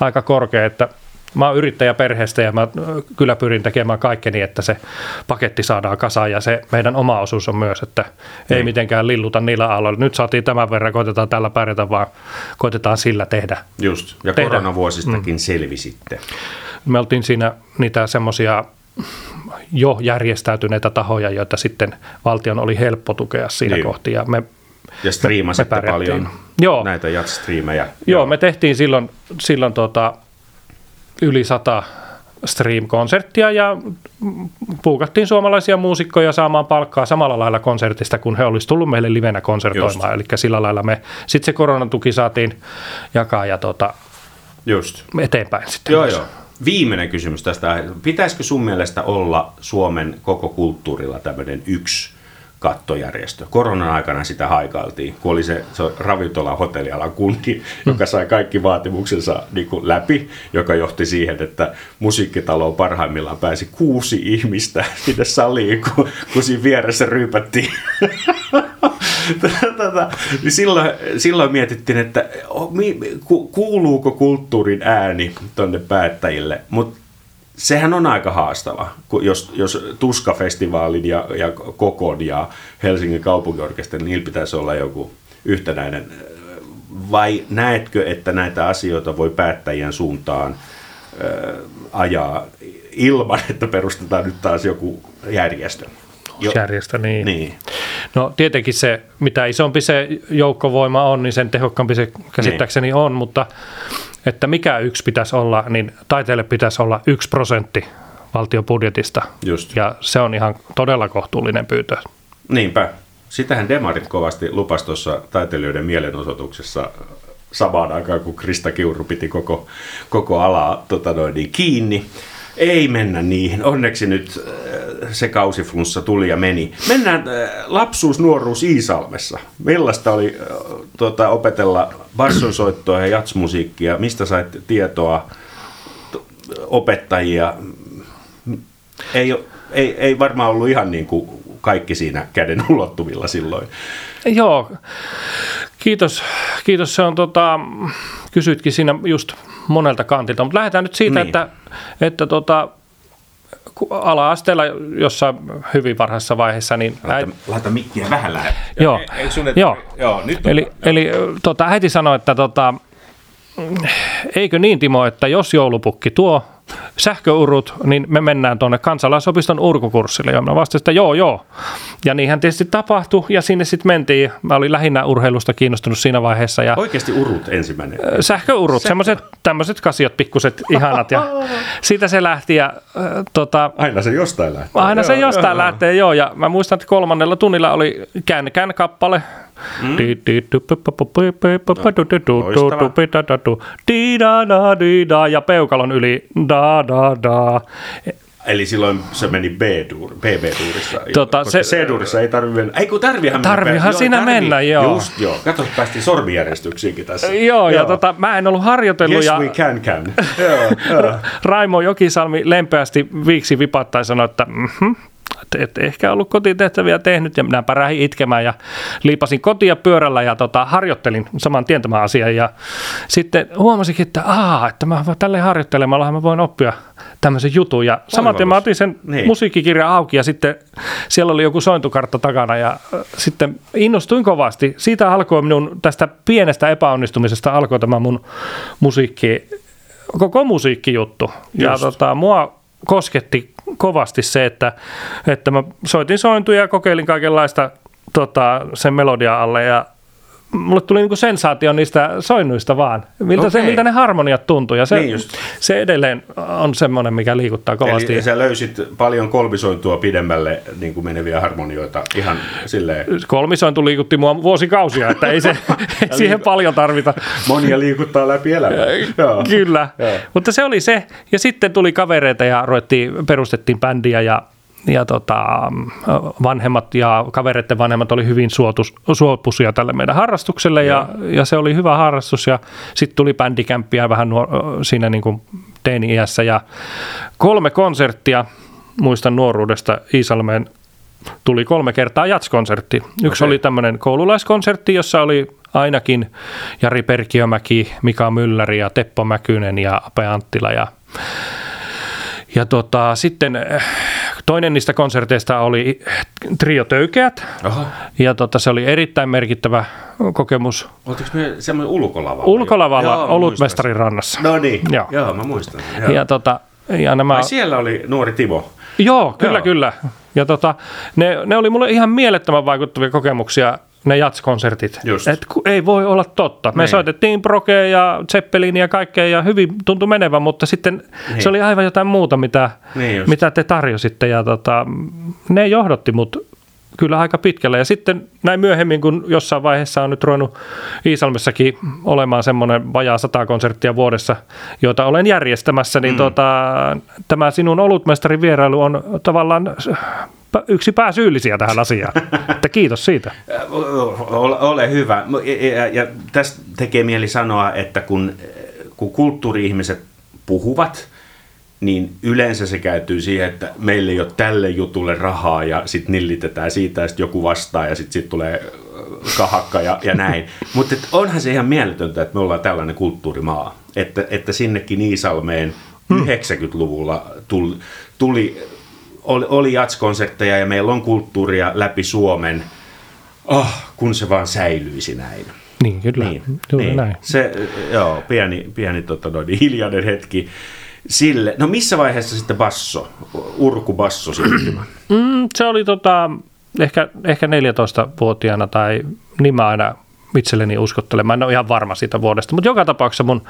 aika korkea, että mä oon yrittäjä perheestä ja mä kyllä pyrin tekemään kaikkeni, että se paketti saadaan kasaan ja se meidän oma osuus on myös, että ei niin. mitenkään lilluta niillä aloilla. Nyt saatiin tämän verran, koitetaan tällä pärjätä, vaan koitetaan sillä tehdä. Just, ja tehdä. koronavuosistakin mm. selvisitte. Me oltiin siinä niitä semmoisia jo järjestäytyneitä tahoja, joita sitten valtion oli helppo tukea siinä niin. kohti. Ja, me, ja striimasitte me paljon Joo. näitä jats-striimejä. Joo, Joo, me tehtiin silloin, silloin tuota, yli sata stream-konserttia ja puukattiin suomalaisia muusikkoja saamaan palkkaa samalla lailla konsertista, kun he olisivat tullut meille livenä konsertoimaan. Eli sillä lailla me sitten se koronatuki saatiin jakaa ja tuota, Just. eteenpäin sitten. Joo, joo. Viimeinen kysymys tästä. Pitäisikö sun mielestä olla Suomen koko kulttuurilla tämmöinen yksi kattojärjestö. Koronan aikana sitä haikailtiin, kun oli se, se ravintola hotellialan kundi, joka sai kaikki vaatimuksensa niin kuin läpi, joka johti siihen, että musiikkitaloon parhaimmillaan pääsi kuusi ihmistä sinne saliin, kun, kun siinä vieressä ryypättiin. Tätä, niin silloin, silloin mietittiin, että kuuluuko kulttuurin ääni tuonne päättäjille, mutta sehän on aika haastava, jos, jos Tuska-festivaalin ja, ja Kokon ja Helsingin kaupunkiorkesterin, niin niillä pitäisi olla joku yhtenäinen. Vai näetkö, että näitä asioita voi päättäjien suuntaan äh, ajaa ilman, että perustetaan nyt taas joku järjestö? Jo, järjestö, niin. niin. No tietenkin se, mitä isompi se joukkovoima on, niin sen tehokkaampi se käsittääkseni niin. on, mutta että mikä yksi pitäisi olla, niin taiteelle pitäisi olla yksi prosentti valtion budjetista. Just. Ja se on ihan todella kohtuullinen pyytö. Niinpä. Sitähän demarit kovasti lupas tuossa taiteilijoiden mielenosoituksessa samaan aikaan, kun Krista Kiuru piti koko, koko alaa tota noin, niin kiinni. Ei mennä niihin. Onneksi nyt äh, se kausiflunssa tuli ja meni. Mennään äh, lapsuus, nuoruus Iisalmessa. Millaista oli äh, tuota, opetella bassonsoittoa ja jatsmusiikkia? Mistä sait tietoa opettajia? Ei, ei, ei varmaan ollut ihan niin kuin kaikki siinä käden ulottuvilla silloin. Joo, kiitos. Kiitos. Se on tota, kysytkin siinä just monelta kantilta, mutta lähdetään nyt siitä, niin. että, että tota, ala-asteella jossain hyvin varhaisessa vaiheessa. Niin laita, äiti, laita mikkiä vähän lähellä. Joo, e, joo. joo nyt eli, eli tota, äiti sanoi, että tota, eikö niin Timo, että jos joulupukki tuo sähköurut, niin me mennään tuonne kansalaisopiston urkukurssille. Ja mä vastasin, että joo, joo. Ja niinhän tietysti tapahtui, ja sinne sitten mentiin. Mä olin lähinnä urheilusta kiinnostunut siinä vaiheessa. Ja Oikeasti urut ensimmäinen? Sähköurut, Sähkö... semmoiset tämmöiset kasiot, pikkuset, ihanat. Ja siitä se lähti. Ja, äh, tota, aina se jostain lähtee. Aina joo, se jostain joo. lähtee, joo. Ja mä muistan, että kolmannella tunnilla oli käänne kappale. Ja peukalon yli da da da. Eli silloin se meni B-duur, BB-duurissa, tota, koska se, C-duurissa ei tarvi mennä. Ei kun tarvihan mennä. Tarvihan joo, siinä tarvi, mennä, joo. Just joo. Kato, päästiin sormijärjestyksiinkin tässä. Joo, joo. ja tota, mä en ollut harjoitellut. Yes, ja we can, can. Raimo Jokisalmi lempeästi viiksi vipattaa ja sanoi, että mm-hmm, että et ehkä ollut kotitehtäviä tehnyt ja minä pärähin itkemään ja liipasin kotia pyörällä ja tota, harjoittelin saman tien tämän asian ja sitten huomasinkin, että aa, että mä tälle harjoittelemalla mä voin oppia tämmöisen jutun ja samaten mä otin sen niin. musiikkikirjan auki ja sitten siellä oli joku sointukartta takana ja sitten innostuin kovasti. Siitä alkoi minun tästä pienestä epäonnistumisesta alkoi tämä mun musiikki, koko musiikkijuttu. Just. Ja tota, mua kosketti kovasti se, että, että mä soitin sointuja ja kokeilin kaikenlaista tota, sen melodia alle ja mulle tuli niinku sensaatio niistä soinnuista vaan, miltä, okay. se, miltä ne harmoniat tuntuu. Ja se, niin se edelleen on semmoinen, mikä liikuttaa kovasti. Eli sä löysit paljon kolmisointua pidemmälle niin kuin meneviä harmonioita ihan silleen... Kolmisointu liikutti mua vuosikausia, että ei se siihen paljon tarvita. Monia liikuttaa läpi elämää. Kyllä, mutta se oli se. Ja sitten tuli kavereita ja ruvettiin, perustettiin bändiä ja ja tota, vanhemmat ja kavereiden vanhemmat oli hyvin suotus, suopuisia tälle meidän harrastukselle ja, ja se oli hyvä harrastus ja sitten tuli bändikämppiä vähän nuor- siinä niin kuin teini-iässä ja kolme konserttia muistan nuoruudesta Iisalmeen tuli kolme kertaa jatskonsertti. Yksi okay. oli tämmöinen koululaiskonsertti, jossa oli ainakin Jari Perkiömäki, Mika Mylläri ja Teppo Mäkynen ja Ape Anttila ja ja tota, sitten eh, toinen niistä konserteista oli Trio Töykeät. Aha. Ja tota, se oli erittäin merkittävä kokemus. Oletko me semmoinen ulkolavalla? Ulkolavalla Joo, Olutmestarin rannassa. No niin, Joo. Joo mä muistan. Joo. Ja, tota, ja nämä... Ai siellä oli nuori Timo. Joo, kyllä, Joo. kyllä. Ja tota, ne, ne oli mulle ihan mielettömän vaikuttavia kokemuksia ne jatskonsertit. Et ei voi olla totta. Me niin. soitettiin Prokea ja Zeppelin ja kaikkea ja hyvin tuntui menevän, mutta sitten niin. se oli aivan jotain muuta, mitä, niin mitä te tarjositte. Ja tota, ne johdotti mut kyllä aika pitkälle. Ja sitten näin myöhemmin, kun jossain vaiheessa on nyt ruvennut Iisalmessakin olemaan semmoinen vajaa sata konserttia vuodessa, joita olen järjestämässä, niin mm. tota, tämä sinun olutmestarin vierailu on tavallaan yksi pääsyyllisiä tähän asiaan. Että kiitos siitä. Ole, ole hyvä. Ja, ja tästä tekee mieli sanoa, että kun, kun kulttuuri-ihmiset puhuvat, niin yleensä se käytyy siihen, että meillä ei ole tälle jutulle rahaa ja sitten nillitetään siitä ja sitten joku vastaa ja sitten sit tulee kahakka ja, ja näin. Mutta onhan se ihan mieletöntä, että me ollaan tällainen kulttuurimaa, että, että sinnekin Iisalmeen Hmm. 90-luvulla tuli, tuli oli, oli jatskonsertteja ja meillä on kulttuuria läpi Suomen, oh, kun se vaan säilyisi näin. Niin, kyllä. Niin, Juuri niin. näin. Se, joo, pieni, pieni tota, noin, hiljainen hetki sille. No missä vaiheessa sitten basso, urkubasso siirtymä? Mm, se oli tota, ehkä, ehkä 14-vuotiaana tai niin mä aina itselleni uskottelen. Mä en ole ihan varma siitä vuodesta, mutta joka tapauksessa mun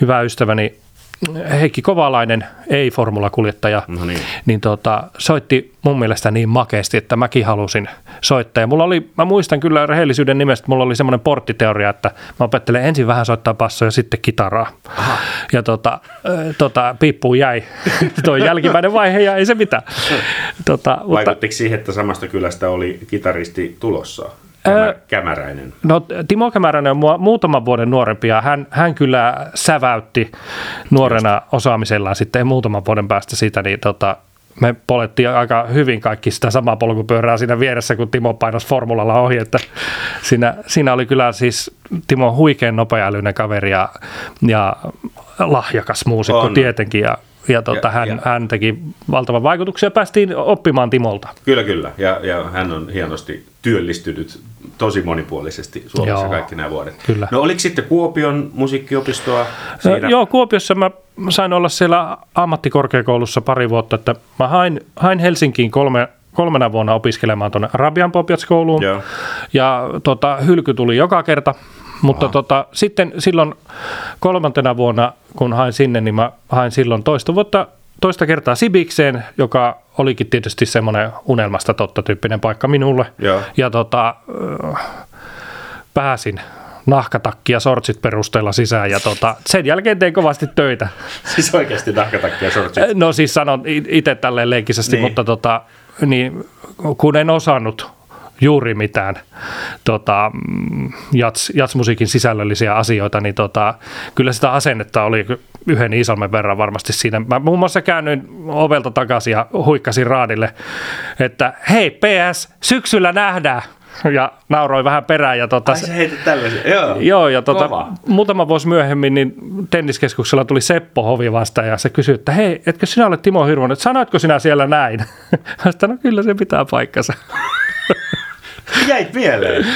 hyvä ystäväni Heikki Kovalainen, ei-formulakuljettaja, No niin. niin tota, soitti mun mielestä niin makeasti, että mäkin halusin soittaa. Ja mulla oli, mä muistan kyllä rehellisyyden nimestä, mulla oli semmoinen porttiteoria, että mä opettelen ensin vähän soittaa bassoa ja sitten kitaraa. Aha. Ja tota, äh, tota, piippuun jäi tuo jälkimmäinen vaihe ja ei se mitään. Tota, mutta, Vaikuttiko siihen, että samasta kylästä oli kitaristi tulossa? Ää, Kämäräinen. No Timo Kämäräinen on mua muutaman vuoden nuorempi ja hän, hän kyllä säväytti nuorena osaamisellaan sitten muutaman vuoden päästä siitä, niin tota, me polettiin aika hyvin kaikki sitä samaa polkupyörää siinä vieressä, kun Timo painos formulalla ohi, että siinä, siinä oli kyllä siis Timo huikean nopeaälyinen kaveri ja, ja lahjakas muusikko On. tietenkin ja, ja, tota, Ja- hän, ja- hän teki valtavan vaikutuksia ja päästiin oppimaan Timolta. Kyllä, kyllä. Ja, ja hän on hienosti työllistynyt tosi monipuolisesti Suomessa Joo. kaikki nämä vuodet. Kyllä. No oliko sitten Kuopion musiikkiopistoa siinä? Siinä. Joo, Kuopiossa mä sain olla siellä ammattikorkeakoulussa pari vuotta, että mä hain, hain Helsinkiin kolme, kolmena vuonna opiskelemaan tuonne Arabian Popiats-kouluun. Joo. Ja tota, hylky tuli joka kerta, mutta tota, sitten silloin kolmantena vuonna, kun hain sinne, niin mä hain silloin toista vuotta toista kertaa Sibikseen, joka olikin tietysti semmoinen unelmasta totta tyyppinen paikka minulle. Joo. Ja tota, pääsin nahkatakki ja sortsit perusteella sisään ja tota, sen jälkeen tein kovasti töitä. Siis oikeasti nahkatakkia sortsit. No siis sanon itse tälleen leikisesti, niin. mutta tota, niin, kun en osannut juuri mitään tota, jats, jatsmusiikin sisällöllisiä asioita, niin tota, kyllä sitä asennetta oli yhden isolmen verran varmasti siinä. Mä muun muassa käännyin ovelta takaisin ja huikkasin raadille, että hei PS, syksyllä nähdään. Ja nauroin vähän perään. Ja tota, Ai sä heitit tällaisen. Joo, Joo, ja tota, Kova. muutama vuosi myöhemmin niin tenniskeskuksella tuli Seppo Hovi vastaan ja se kysyi, että hei, etkö sinä ole Timo Hirvonen, sanoitko sinä siellä näin? Mä no kyllä se pitää paikkansa. Jäit mieleen.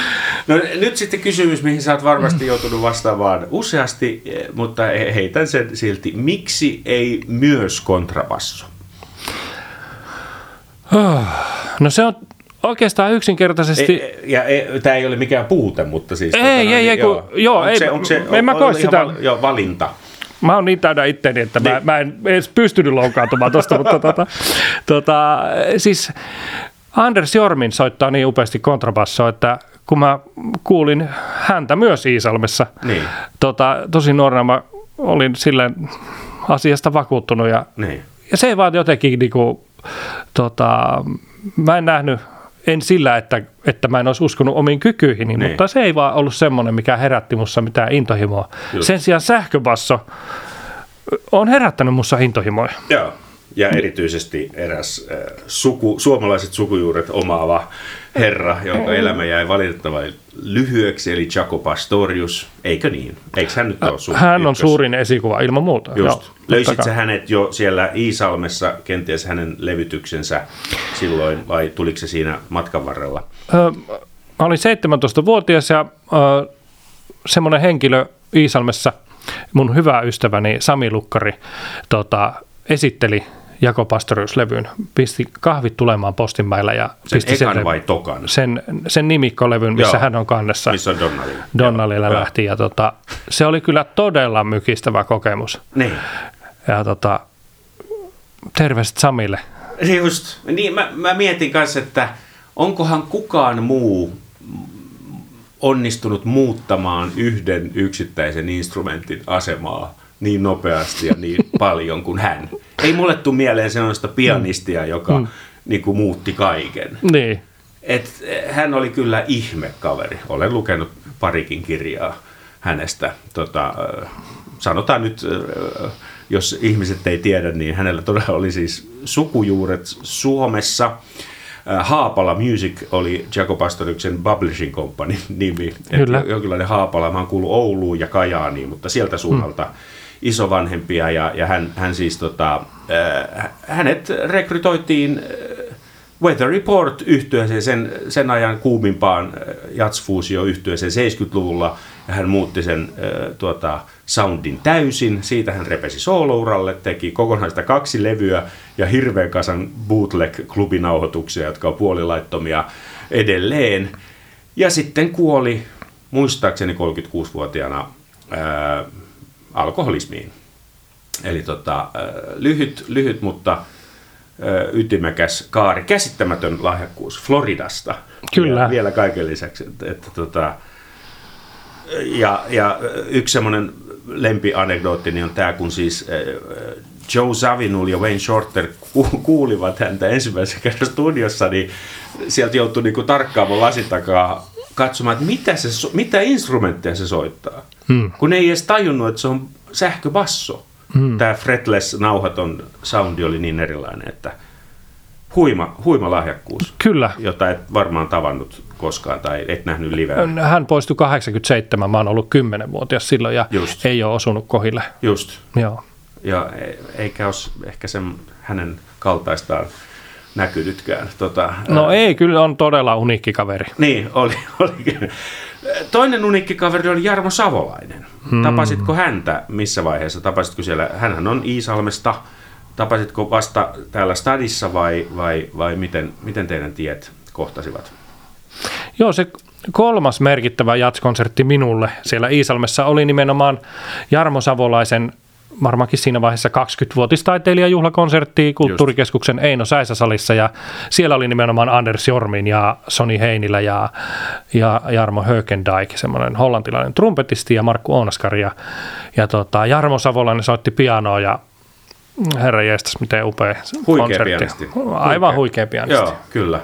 No nyt sitten kysymys, mihin sä oot varmasti joutunut vastaamaan useasti, eh, mutta he- heitän sen silti. Miksi ei myös kontrabasso? No se on oikeastaan yksinkertaisesti... E, ja e, tämä ei ole mikään puute, mutta siis... Ei, ei, ei, kun- joo, onko ei, se, onko se, en mä on- koe on ihan sitä- val- joo, valinta. Mä oon niin täydä itteni, että mä, Niin. mä en edes pystynyt loukkaantumaan tuosta, mutta tota, tota, siis Anders Jormin soittaa niin upeasti kontrabassoa, että kun mä kuulin häntä myös Iisalmessa, Niin. tota, tosi nuorena mä olin silleen asiasta vakuuttunut ja, Niin. ja se vaan jotenkin niinku, tota, mä en nähnyt, en sillä, että, että mä en olisi uskonut omiin kykyihin, Niin. mutta se ei vaan ollut semmoinen, mikä herätti mussa mitään intohimoa. Just. Sen sijaan sähköbasso on herättänyt mussa intohimoja. Joo. Ja erityisesti eräs äh, suku, suomalaiset sukujuuret omaava herra, jonka elämä jäi valitettavan lyhyeksi, eli Jaco Pastorius. Eikö niin? Eikö hän nyt ole sun Hän on ykkös- suurin esikuva ilman muuta. Just. Joo, Löysit totta sä kai. hänet jo siellä Iisalmessa, kenties hänen levytyksensä silloin, vai tuliko se siinä matkan varrella? Mä olin 17-vuotias ja semmoinen henkilö Iisalmessa, mun hyvä ystäväni Sami Lukkari, tota, esitteli Jako Pastorius-levyn, pisti kahvit tulemaan Postinmäellä ja Sen pisti ekan sen, vai tokan? sen, sen nimikkolevyn, missä Joo. hän on kannessa. Missä on Donnelly? Donnellilla Joo. lähti ja tota, se oli kyllä todella mykistävä kokemus. Niin. Ja tota, terveiset Samille. Niin Just, niin mä, mä mietin kanssa, että onkohan kukaan muu onnistunut muuttamaan yhden yksittäisen instrumentin asemaa niin nopeasti ja niin paljon kuin hän. Ei mulle tule mieleen sellaista pianistia, joka mm. niin kuin muutti kaiken. Niin, Et eh, hän oli kyllä ihme kaveri. Olen lukenut parikin kirjaa hänestä. Tota, eh, sanotaan nyt, eh, jos ihmiset ei tiedä, niin hänellä todella oli siis sukujuuret Suomessa. Haapala Music oli Jaco Pastoriuksen publishing company nimi. Kyllä. jo- Jonkinlainen Haapala. Mä oon kuullut Ouluun ja Kajaaniin, mutta sieltä suunnalta isovanhempia ja, ja hän, hän siis tota, äh, hänet rekrytoitiin äh, Weather Report yhtyeeseen sen, sen ajan kuumimpaan äh, jatsfuusio yhtyeeseen 70-luvulla ja hän muutti sen tuota, soundin täysin. Siitä hän repesi soolouralle, teki kokonaista kaksi levyä ja hirveän kasan bootleg-klubinauhoituksia, jotka on puolilaittomia edelleen. Ja sitten kuoli muistaakseni 36-vuotiaana ää, alkoholismiin. Eli tota, lyhyt, lyhyt, mutta ytimekäs kaari, käsittämätön lahjakkuus Floridasta. Kyllä. Ja vielä kaiken lisäksi. Että, että, tota, ja, ja yksi semmoinen lempianekdootti niin on tämä, kun siis Joe Savinul ja Wayne Shorter kuulivat häntä ensimmäisen kerran studiossa, niin sieltä joutui niin tarkkaamaan lasin takaa katsomaan, että mitä, se, mitä instrumentteja se soittaa. Hmm. Kun ei edes tajunnut, että se on sähköbasso. Hmm. Tämä fretless nauhaton soundi oli niin erilainen, että huima, huima lahjakkuus. Kyllä. Jota et varmaan tavannut koskaan tai et nähnyt liveä. Hän poistui 87, mä oon ollut 10-vuotias silloin ja Just. ei ole osunut kohille. Just. Joo. Ja e, eikä ole ehkä sen hänen kaltaistaan näkynytkään. Tota, no ää... ei, kyllä on todella uniikki kaveri. Niin, oli. oli. Toinen uniikki kaveri oli Jarmo Savolainen. Hmm. Tapasitko häntä missä vaiheessa? Tapasitko siellä, hänhän on Iisalmesta. Tapasitko vasta täällä stadissa vai, vai, vai miten, miten teidän tiet kohtasivat? Joo, se kolmas merkittävä jatskonsertti minulle siellä Iisalmessa oli nimenomaan Jarmo Savolaisen varmaankin siinä vaiheessa 20-vuotistaiteilijajuhlakonsertti Kulttuurikeskuksen Eino Säisäsalissa ja siellä oli nimenomaan Anders Jormin ja Soni Heinilä ja, ja Jarmo Hökendijk, semmoinen hollantilainen trumpetisti ja Markku Oonaskari ja, ja tota, Jarmo Savolainen soitti pianoa ja herra jestas, miten upea huikea konsertti. Pianisti. Aivan huikea, huikea pianisti. Joo, kyllä.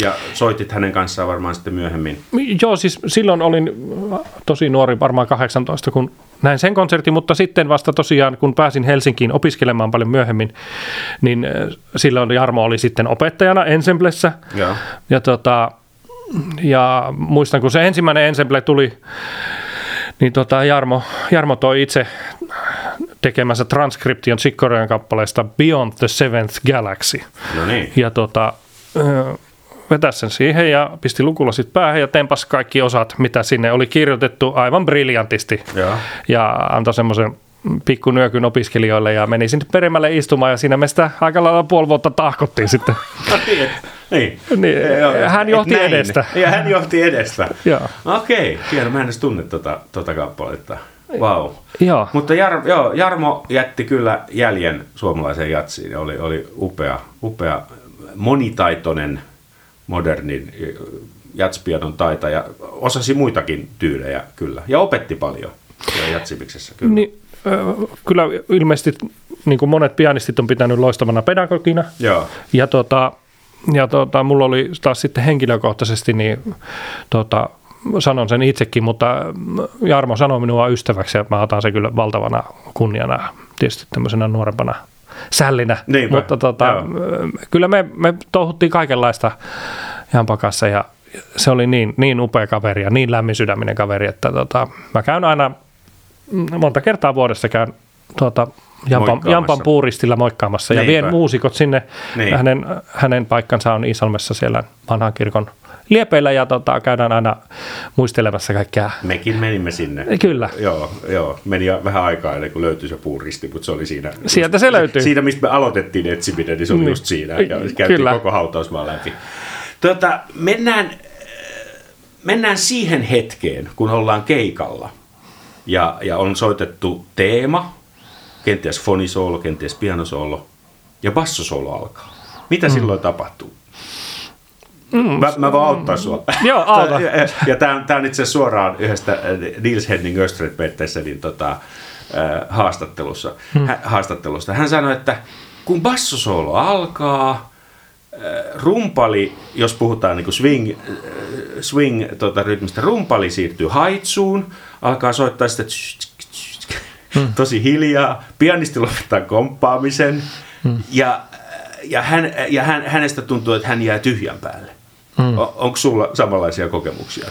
Ja soitit hänen kanssaan varmaan sitten myöhemmin. Joo, siis silloin olin tosi nuori, varmaan 18, kun näin sen konsertin, mutta sitten vasta tosiaan, kun pääsin Helsinkiin opiskelemaan paljon myöhemmin, niin äh, silloin Jarmo oli sitten opettajana Ensemblessä. Ja, ja, tota, ja muistan, kun se ensimmäinen Ensemble tuli, niin tota Jarmo, Jarmo toi itse tekemänsä transkription Chick kappaleesta Beyond the Seventh Galaxy. No niin. Ja tota, vetäisi sen siihen ja pisti lukulasit päähän ja tempas kaikki osat, mitä sinne oli kirjoitettu aivan briljantisti. Ja, ja antoi semmoisen pikku nyökyn opiskelijoille ja meni sinne perimmälle istumaan ja siinä me sitä aika lailla puoli vuotta tahkottiin sitten. niin, niin. niin hän johti näin. edestä. Ja hän johti edestä. Okei, okay. hieno. Mä en edes tunne tuota, tuota kappaletta. Wow. Joo. Mutta Jar, joo, Jarmo jätti kyllä jäljen suomalaiseen jatsiin. Oli, oli upea, upea monitaitoinen modernin jatspianon taitaja. Osasi muitakin tyylejä kyllä ja opetti paljon jatsipiksessä kyllä. Niin, äh, kyllä ilmeisesti niin kuin monet pianistit on pitänyt loistavana pedagogina. Joo. Ja, tota, ja tota, mulla oli taas sitten henkilökohtaisesti, niin tota, sanon sen itsekin, mutta Jarmo sanoi minua ystäväksi ja mä otan se kyllä valtavana kunniana tietysti tämmöisenä nuorempana sällinä. Niinpä, Mutta tota, kyllä me, me touhuttiin kaikenlaista ihan pakassa ja se oli niin, niin upea kaveri ja niin lämmin sydäminen kaveri, että tota, mä käyn aina monta kertaa vuodessa käyn tuota, Jampan, Jampan puuristilla moikkaamassa Niinpä. ja vien muusikot sinne. Niin. Hänen, hänen paikkansa on Iisalmessa siellä vanhan kirkon liepeillä ja tota, käydään aina muistelemassa kaikkea. Mekin menimme sinne. Kyllä. Joo, joo. meni vähän aikaa ennen kuin löytyi se puuristi, mutta se oli siinä. Sieltä se löytyi. Siinä, mistä me aloitettiin etsiminen, niin se oli niin. just siinä. Ja käytiin Kyllä. koko hautausmaan läpi. Tuota, mennään, mennään siihen hetkeen, kun ollaan keikalla ja, ja on soitettu teema, kenties fonisoolo, kenties pianosoolo ja bassosoolo alkaa. Mitä mm. silloin tapahtuu? Mm, mä, mä voin auttaa sua. Joo, auta. ja ja, ja tämä on itse suoraan yhdestä äh, Nils Henning Östredbettesenin tota, äh, haastattelussa, hmm. hä, haastattelusta. Hän sanoi, että kun bassosoolo alkaa, äh, rumpali, jos puhutaan niin kuin swing, swing tota, rytmistä, rumpali siirtyy haitsuun, alkaa soittaa sitä hmm. tosi hiljaa, pianisti lopettaa komppaamisen hmm. ja, ja, hän, ja hän, hänestä tuntuu, että hän jää tyhjän päälle. Mm. Onko sulla samanlaisia kokemuksia?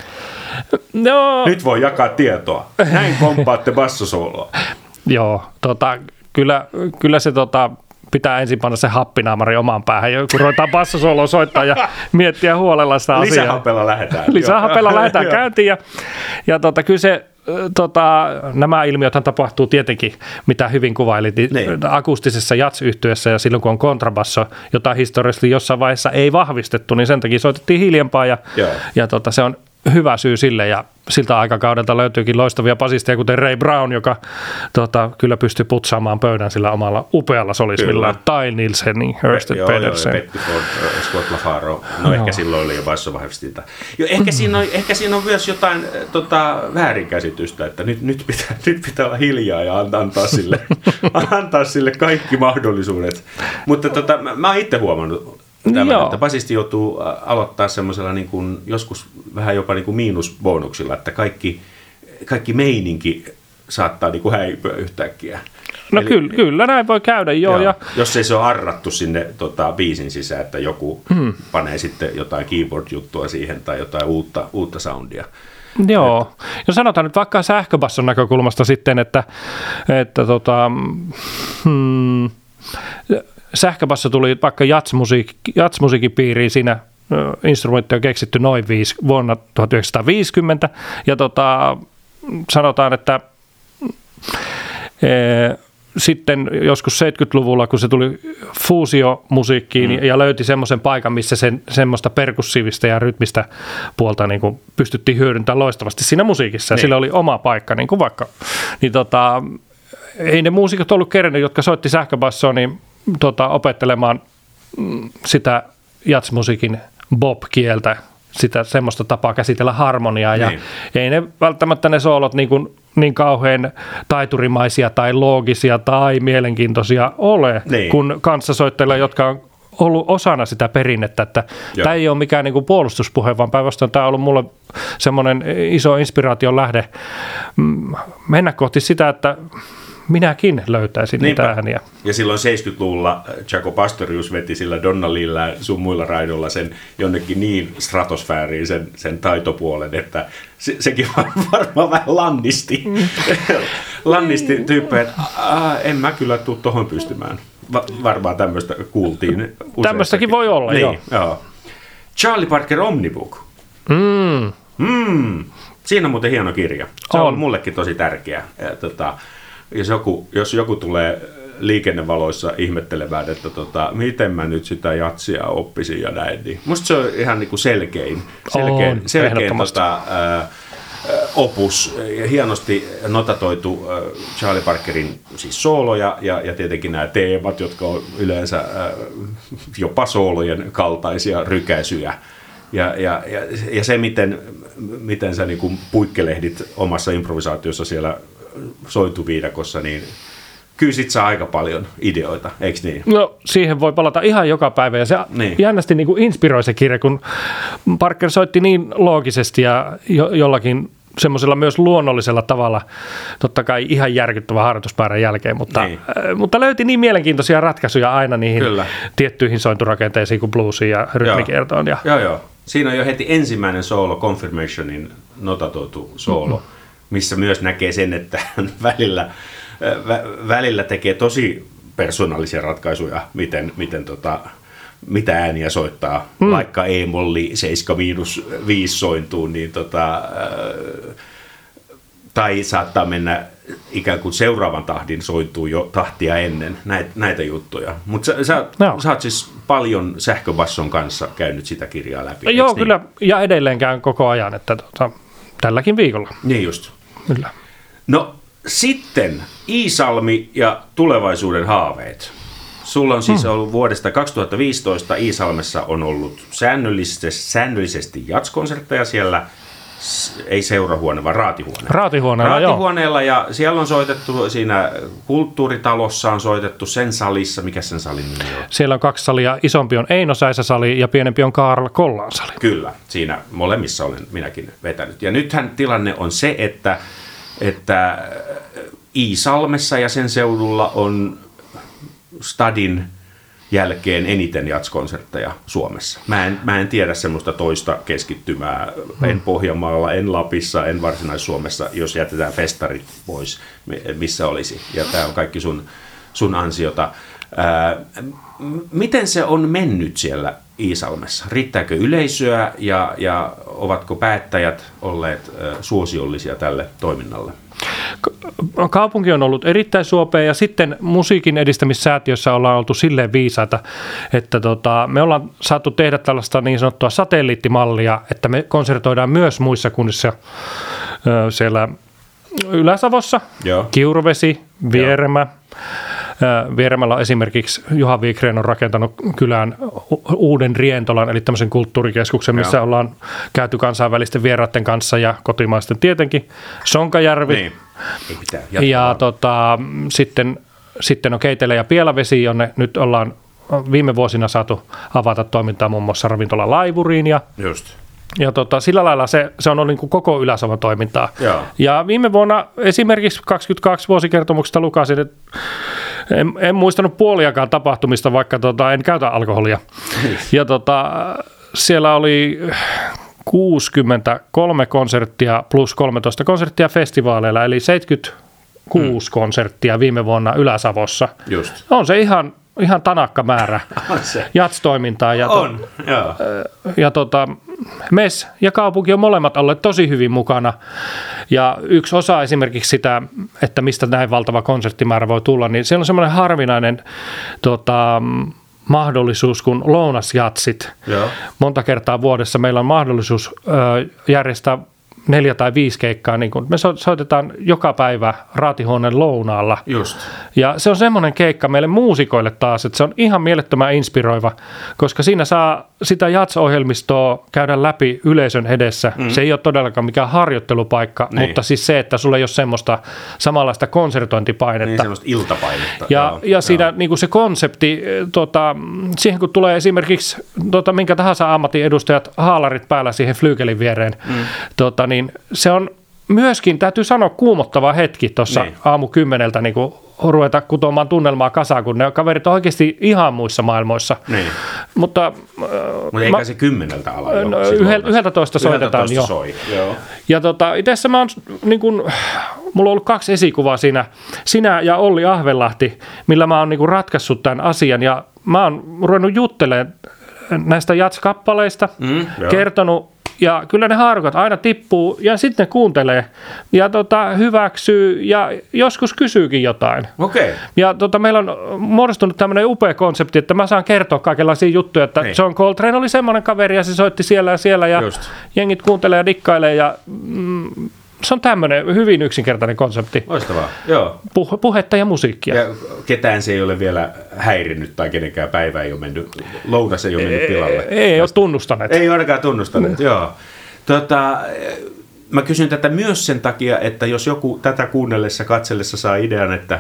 No, Nyt voi jakaa tietoa. Näin komppaatte bassosooloa. Joo, tota, kyllä, kyllä se tota, pitää ensin panna se happinaamari omaan päähän, kun ruvetaan bassosoloa soittaa ja miettiä huolella sitä asiaa. Lisähapella lähdetään. Lisähapella lähdetään käyntiin ja, ja tota, kyllä se tota, nämä ilmiöthän tapahtuu tietenkin, mitä hyvin kuvailit, niin. niin. akustisessa jats ja silloin kun on kontrabasso, jota historiallisesti jossain vaiheessa ei vahvistettu, niin sen takia soitettiin hiljempaa ja, ja tota, se on hyvä syy sille ja siltä aikakaudelta löytyykin loistavia pasisteja, kuten Ray Brown, joka tota, kyllä pystyy putsaamaan pöydän sillä omalla upealla solismillaan, tai Nils Henning, Ørsted joo, Pedersen. Joo, Ford, Scott LaFaro, no joo. ehkä silloin oli jo bassovahvistinta. Jo, ehkä, siinä on, ehkä siinä on myös jotain tota, väärinkäsitystä, että nyt, nyt, pitää, nyt pitää olla hiljaa ja antaa sille, antaa sille kaikki mahdollisuudet. Mutta tota, mä, mä oon itse huomannut, Tämän, Joo. että basisti joutuu aloittaa semmoisella niin kuin, joskus vähän jopa niin kuin miinusbonuksilla, että kaikki, kaikki meininki saattaa niin kuin häipyä yhtäkkiä. No Eli, kyllä, kyllä, näin voi käydä, joo. joo. Ja... Jos ei se ole arrattu sinne tota, biisin sisään, että joku hmm. panee sitten jotain keyboard-juttua siihen tai jotain uutta, uutta soundia. Joo, että... ja sanotaan nyt vaikka sähköbasson näkökulmasta sitten, että, että tota, hmm, sähköbasso tuli vaikka jatsmusiik, jatsmusiikin piiriin siinä instrumentti on keksitty noin viisi, vuonna 1950 ja tota, sanotaan, että e, sitten joskus 70-luvulla, kun se tuli fuusiomusiikkiin mm. ja löyti semmoisen paikan, missä sen, semmoista perkussiivista ja rytmistä puolta niin kuin pystyttiin hyödyntämään loistavasti siinä musiikissa. Niin. sillä oli oma paikka, niin kuin vaikka. Niin tota, ei ne muusikot ollut kerennyt, jotka soitti sähköbassoa, niin tota, opettelemaan mm, sitä jatsmusiikin bob-kieltä, sitä semmoista tapaa käsitellä harmoniaa. Ja niin. ei ne välttämättä ne soolot niin, kuin, niin kauhean taiturimaisia tai loogisia tai mielenkiintoisia ole, niin. kun kanssasoittajilla, jotka on ollut osana sitä perinnettä, että Joo. tämä ei ole mikään niin kuin puolustuspuhe, vaan päinvastoin tämä on ollut mulle semmoinen iso inspiraation lähde mm, mennä kohti sitä, että minäkin löytäisin Niinpä. niitä ääniä. Ja silloin 70-luvulla Jaco Pastorius veti sillä Donnallilla sun muilla raidolla sen jonnekin niin stratosfääriin sen, sen taitopuolen, että se, sekin varmaan vähän lannisti, mm. lannisti tyyppejä, että en mä kyllä tule tuohon pystymään. Va- varmaan tämmöistä kuultiin Tämmöistäkin voi olla, niin, joo. joo. Charlie Parker Omnibook. Mm. Mm. Siinä on muuten hieno kirja. Se on, on mullekin tosi tärkeä. Ja, tota, jos joku, jos joku tulee liikennevaloissa ihmettelemään, että tota, miten mä nyt sitä jatsia oppisin ja näin, niin musta se on ihan niin kuin selkein, selkein, on, selkein tota, ää, opus ja hienosti notatoitu Charlie Parkerin siis sooloja ja, ja tietenkin nämä teemat, jotka on yleensä jopa soolojen kaltaisia rykäisyjä. Ja, ja, ja, ja se, miten, miten sä niin kuin puikkelehdit omassa improvisaatiossa siellä sointuviidakossa, niin kyllä sit saa aika paljon ideoita, eikö niin? No siihen voi palata ihan joka päivä ja se niin. jännästi niin kuin inspiroi se kirja, kun Parker soitti niin loogisesti ja jo, jollakin semmoisella myös luonnollisella tavalla, totta kai ihan järkyttävän harjoituspäärän jälkeen, mutta, niin. äh, mutta löyti niin mielenkiintoisia ratkaisuja aina niihin Kyllä. tiettyihin sointurakenteisiin kuin bluesiin ja rytmikiertoon. Ja... Joo, joo. Siinä on jo heti ensimmäinen soolo, Confirmationin notatoitu soolo. Mm-hmm missä myös näkee sen, että välillä, vä, välillä tekee tosi persoonallisia ratkaisuja, miten, miten tota, mitä ääniä soittaa, mm. vaikka E-molli 7 miinus 5 sointuu, niin tota, tai saattaa mennä ikään kuin seuraavan tahdin sointuu jo tahtia ennen näitä, näitä juttuja. Mutta sä, sä, no. sä oot siis paljon sähköbasson kanssa käynyt sitä kirjaa läpi. Joo, niin? kyllä, ja edelleenkään koko ajan, että tota, tälläkin viikolla. Niin just. Kyllä. No sitten Iisalmi ja tulevaisuuden haaveet. Sulla on siis hmm. ollut vuodesta 2015 Iisalmessa on ollut säännöllisesti, säännöllisesti jatskonsertteja siellä ei seurahuone, vaan raatihuone. Raatihuoneella, Raatihuoneella joo. ja siellä on soitettu, siinä kulttuuritalossa on soitettu sen salissa, mikä sen salin nimi on? Siellä on kaksi salia, isompi on Eino sali ja pienempi on Kaarla Kollaan sali. Kyllä, siinä molemmissa olen minäkin vetänyt. Ja nythän tilanne on se, että, että Iisalmessa ja sen seudulla on stadin jälkeen eniten jatskonsertteja Suomessa. Mä en, mä en tiedä semmoista toista keskittymää, hmm. en Pohjanmaalla, en Lapissa, en Varsinais-Suomessa, jos jätetään festarit pois, missä olisi. Ja tämä on kaikki sun, sun ansiota. Ää, miten se on mennyt siellä Iisalmessa? Riittääkö yleisöä ja, ja ovatko päättäjät olleet suosiollisia tälle toiminnalle? Kaupunki on ollut erittäin suopea ja sitten musiikin edistämissäätiössä ollaan oltu silleen viisaita, että tota, me ollaan saatu tehdä tällaista niin sanottua satelliittimallia, että me konsertoidaan myös muissa kunnissa siellä Ylä-Savossa, Joo. Kiuruvesi, Vieremä. Joo. Vieremällä on esimerkiksi Juha Viikreen on rakentanut kylään uuden Rientolan, eli tämmöisen kulttuurikeskuksen, missä Joo. ollaan käyty kansainvälisten vieraiden kanssa ja kotimaisten tietenkin. Sonkajärvi. Niin. Ei mitään. Ja tota, sitten, sitten on Keitele ja Pielavesi, jonne nyt ollaan viime vuosina saatu avata toimintaa muun muassa ravintola Laivuriin ja Just. Ja tota, sillä lailla se, se on ollut niin kuin koko ylä toimintaa. Joo. Ja viime vuonna esimerkiksi 22 vuosikertomuksesta lukasin, että en, en muistanut puoliakaan tapahtumista, vaikka tota, en käytä alkoholia. Niin. ja tota, siellä oli 63 konserttia plus 13 konserttia festivaaleilla, eli 76 hmm. konserttia viime vuonna Ylä-Savossa. Just. On se ihan ihan tanakka määrä jatstoimintaa. Ja, on, to, joo. ja tota, MES ja kaupunki on molemmat olleet tosi hyvin mukana. Ja yksi osa esimerkiksi sitä, että mistä näin valtava konserttimäärä voi tulla, niin se on semmoinen harvinainen tota, mahdollisuus kuin lounasjatsit. Joo. Monta kertaa vuodessa meillä on mahdollisuus ö, järjestää neljä tai viisi keikkaa, niin kun me soitetaan joka päivä raatihuoneen lounaalla. Just. Ja se on semmoinen keikka meille muusikoille taas, että se on ihan mielettömän inspiroiva, koska siinä saa sitä jats-ohjelmistoa käydä läpi yleisön edessä. Mm. Se ei ole todellakaan mikään harjoittelupaikka, niin. mutta siis se, että sulla ei ole semmoista samanlaista konsertointipainetta. Niin, semmoista iltapainetta. Ja, joo, ja siinä joo. Niin kuin se konsepti, tota, siihen kun tulee esimerkiksi tota, minkä tahansa ammatin edustajat haalarit päällä siihen flyykelin viereen, mm. tota, niin se on myöskin, täytyy sanoa, kuumottava hetki tuossa niin. aamu kymmeneltä niin kuin ruveta kutomaan tunnelmaa kasaan, kun ne kaverit on oikeasti ihan muissa maailmoissa. Niin. Mutta, äh, Mutta eikä se kymmeneltä ala. No, yhdeltä toista soitetaan jo. Soi. Joo. Ja tota, itse mä oon, niin kun, mulla on ollut kaksi esikuvaa siinä, sinä ja Olli Ahvelahti, millä mä oon niin ratkaissut tämän asian ja mä oon ruvennut juttelemaan näistä jatskappaleista, mm, kertonut ja kyllä ne haarukat aina tippuu ja sitten ne kuuntelee ja tota, hyväksyy ja joskus kysyykin jotain. Okay. Ja tota, meillä on muodostunut tämmöinen upea konsepti, että mä saan kertoa kaikenlaisia juttuja, että niin. John Coltrane oli semmoinen kaveri ja se soitti siellä ja siellä ja Just. jengit kuuntelee ja dikkailee ja mm, se on tämmöinen hyvin yksinkertainen konsepti. Loistavaa, joo. Puh- puhetta ja musiikkia. Ja ketään se ei ole vielä häirinnyt tai kenenkään päivä ei ole mennyt, lounas ei ole mennyt pilalle. Ei, ei ole tunnustaneet. Ei ainakaan tunnustaneet, mm. joo. Tota, mä kysyn tätä myös sen takia, että jos joku tätä kuunnellessa, katsellessa saa idean, että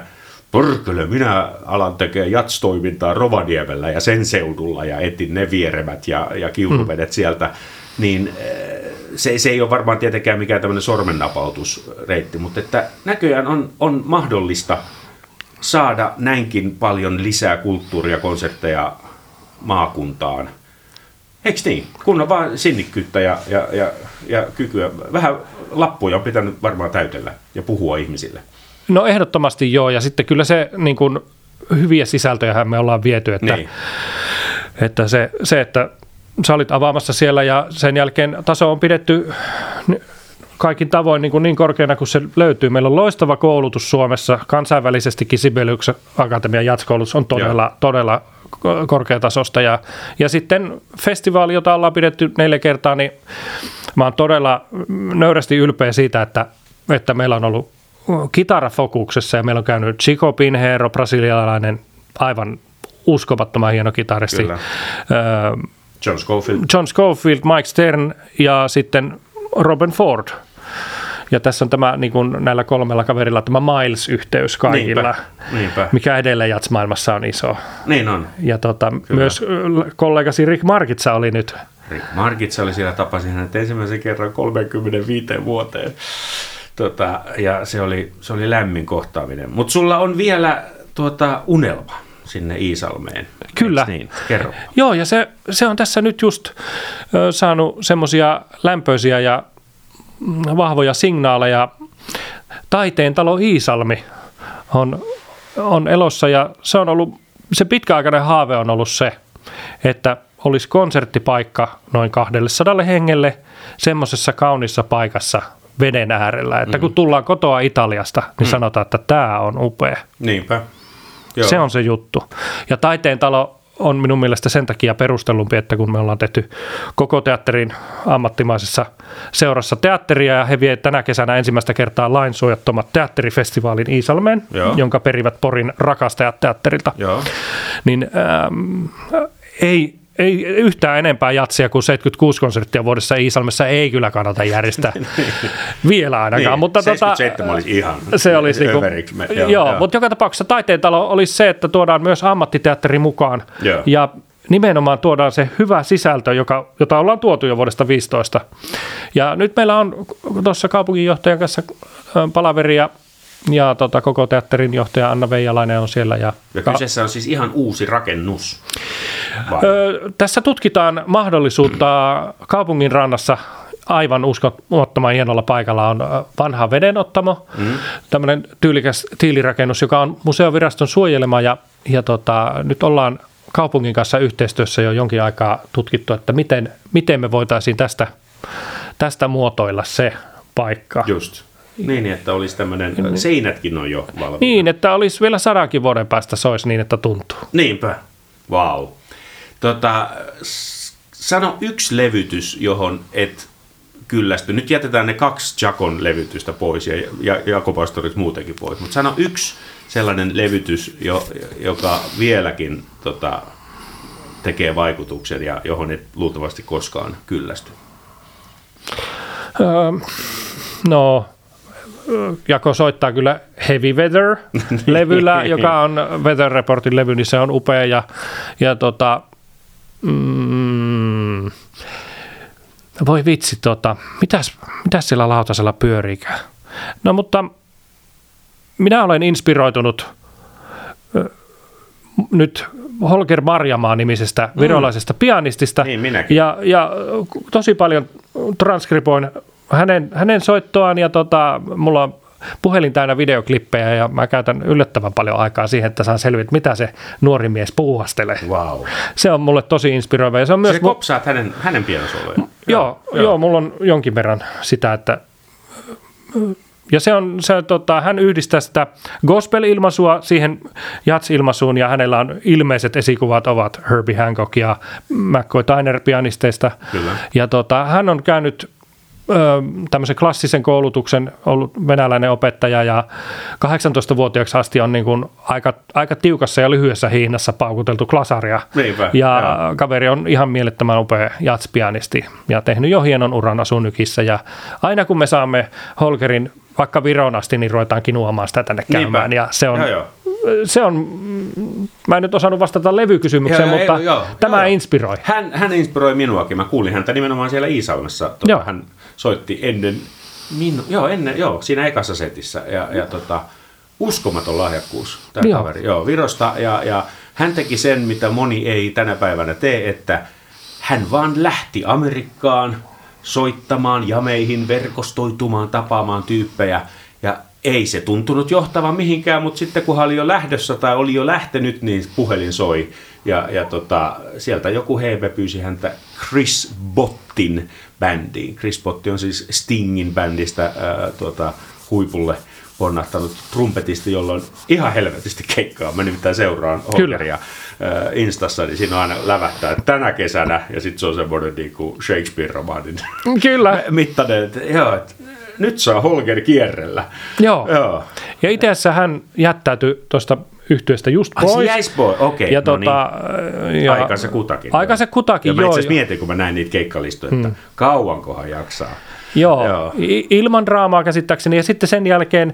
Porkele, minä alan tekemään jatstoimintaa Rovaniemellä ja sen seudulla ja etin ne vieremät ja, ja kiuruvedet mm. sieltä, niin se, se ei ole varmaan tietenkään mikään tämmöinen sormennapautusreitti, mutta että näköjään on, on mahdollista saada näinkin paljon lisää kulttuuria, konsertteja maakuntaan. Eikö niin? Kun on vaan sinnikkyyttä ja, ja, ja, ja kykyä. Vähän lappuja on pitänyt varmaan täytellä ja puhua ihmisille. No ehdottomasti joo, ja sitten kyllä se niin kuin, hyviä sisältöjä me ollaan viety, että, niin. että se, se, että sä olit avaamassa siellä ja sen jälkeen taso on pidetty kaikin tavoin niin, kuin niin korkeana kuin se löytyy. Meillä on loistava koulutus Suomessa, kansainvälisestikin Sibeliuksen Akatemian jatskoulutus on todella, ja. todella korkeatasosta. Ja, ja sitten festivaali, jota ollaan pidetty neljä kertaa, niin mä oon todella nöyrästi ylpeä siitä, että, että meillä on ollut kitarafokuksessa ja meillä on käynyt Chico Pinheiro, brasilialainen aivan uskomattoman hieno kitaristi. Kyllä. Öö, John Schofield. John Schofield, Mike Stern ja sitten Robin Ford. Ja tässä on tämä niin kuin näillä kolmella kaverilla tämä Miles-yhteys kaikilla, niinpä, niinpä. mikä edelleen jatsmaailmassa on iso. Niin on. Ja tota, myös kollegasi Rick Markitsa oli nyt. Rick Markitsa oli siellä, tapasin hänet ensimmäisen kerran 35 vuoteen. Tota, ja se oli, se oli lämmin kohtaaminen. Mutta sulla on vielä tuota, unelma sinne Iisalmeen. Kyllä. Niin, kerro. Joo, ja se, se on tässä nyt just ö, saanut semmoisia lämpöisiä ja mm, vahvoja signaaleja. Taiteen talo Iisalmi on, on elossa ja se on ollut, se pitkäaikainen haave on ollut se, että olisi konserttipaikka noin 200 hengelle semmoisessa kaunissa paikassa veden äärellä. Että kun tullaan kotoa Italiasta, niin sanotaan, että tämä on upea. Niinpä. Joo. Se on se juttu. Ja taiteen talo on minun mielestä sen takia perustellumpi, että kun me ollaan tehty koko teatterin ammattimaisessa seurassa teatteria ja he vie tänä kesänä ensimmäistä kertaa lainsuojattomat teatterifestivaalin Iisalmeen, Joo. jonka perivät Porin rakastajat teatterilta, Joo. niin ähm, ei, ei yhtään enempää jatsia kuin 76 konserttia vuodessa Iisalmessa ei kyllä kannata järjestää vielä ainakaan. Niin, mutta 77 tota, olisi ihan se olisi niinku, överiksi me- joo, joo, mutta joka tapauksessa taiteen talo olisi se, että tuodaan myös ammattiteatteri mukaan Joo. ja nimenomaan tuodaan se hyvä sisältö, joka, jota ollaan tuotu jo vuodesta 15. Ja nyt meillä on tuossa kaupunginjohtajan kanssa ö, palaveri ja, ja tota, koko teatterin johtaja Anna Veijalainen on siellä. Ja, Ja kyseessä on siis ihan uusi rakennus. Vai? Ö, tässä tutkitaan mahdollisuutta kaupungin rannassa aivan uskomattoman hienolla paikalla on vanha vedenottamo, mm. tämmöinen tyylikäs tiilirakennus, joka on museoviraston suojelema ja, ja tota, nyt ollaan kaupungin kanssa yhteistyössä jo jonkin aikaa tutkittu, että miten, miten me voitaisiin tästä, tästä muotoilla se paikka. Just. Niin, että olisi tämmöinen, seinätkin on jo valmiina. Niin, että olisi vielä sadankin vuoden päästä se olisi niin, että tuntuu. Niinpä. Wow. Tota, sano yksi levytys, johon et kyllästy. Nyt jätetään ne kaksi Jakon levytystä pois ja, ja Jakopastorit muutenkin pois, mutta sano yksi sellainen levytys, jo, joka vieläkin tota, tekee vaikutuksen ja johon et luultavasti koskaan kyllästy. Öö, no, Jako soittaa kyllä Heavy Weather-levyllä, joka on Weather Reportin levy, niin se on upea. Ja, ja tota, mm, voi vitsi, tota, mitäs, mitäs sillä lautasella pyöriikään? No mutta minä olen inspiroitunut ö, nyt Holger Marjamaa nimisestä virolaisesta pianistista. Niin, minäkin. Ja, ja tosi paljon transkriboin hänen, hänen soittoaan ja tota, mulla on puhelin täynnä videoklippejä ja mä käytän yllättävän paljon aikaa siihen, että saan selviä, että mitä se nuori mies puuhastelee. Wow. Se on mulle tosi inspiroiva ja se on myös... Se mu- kopsaat hänen, hänen pianosoloja. Joo, joo, joo, mulla on jonkin verran sitä, että ja se on, se, tota, hän yhdistää sitä gospel-ilmaisua siihen jats-ilmaisuun ja hänellä on ilmeiset esikuvat ovat Herbie Hancock ja McCoy Tyner pianisteista. Kyllä. Ja tota, hän on käynyt tämmöisen klassisen koulutuksen, ollut venäläinen opettaja ja 18-vuotiaaksi asti on niin kuin aika, aika tiukassa ja lyhyessä hihnassa paukuteltu klasaria. Niinpä, ja joo. kaveri on ihan mielettömän upea jatspianisti ja tehnyt jo hienon uran asunykissä. Ja aina kun me saamme Holgerin vaikka Viron asti, niin ruvetaan kinuamaan sitä tänne käymään. Niinpä. Ja se on, Joo, joo. se on, mä en nyt osannut vastata levykysymykseen, Joo, mutta ei, joo, tämä joo. inspiroi. Hän, hän inspiroi minuakin. Mä kuulin häntä nimenomaan siellä Iisalmessa. Tota, Joo. hän soitti ennen, minu, joo, ennen, joo, siinä ekassa setissä. Ja, ja tota, uskomaton lahjakkuus, tämä Joo. kaveri. Joo, Virosta. Ja, ja hän teki sen, mitä moni ei tänä päivänä tee, että hän vaan lähti Amerikkaan soittamaan jameihin, verkostoitumaan, tapaamaan tyyppejä. Ja ei se tuntunut johtavan mihinkään, mutta sitten kun hän oli jo lähdössä tai oli jo lähtenyt, niin puhelin soi. Ja, ja tota, sieltä joku heime pyysi häntä Chris Bottin bändiin. Chris Botti on siis Stingin bändistä ää, tuota, huipulle ponnahtanut trumpetisti, jolla on ihan helvetisti keikkaa. Mä nimittäin seuraan. Holgeria Instassa, niin siinä on aina lävähtää tänä kesänä, ja sitten se on semmoinen niin kuin Shakespeare-romaanin Kyllä, mittainen, että joo, että nyt saa Holger kierrellä. joo. Joo. Ja itse asiassa hän jättäytyi tuosta yhtiöstä just Ai se pois. pois, okei. ja no tota, niin. ja, Aikansa kutakin. Aika se kutakin, ja mä joo. itse asiassa mietin, kun mä näin niitä keikkalistoja, että kauankohan jaksaa. Joo, Joo. Ilman draamaa käsittääkseni. Ja sitten sen jälkeen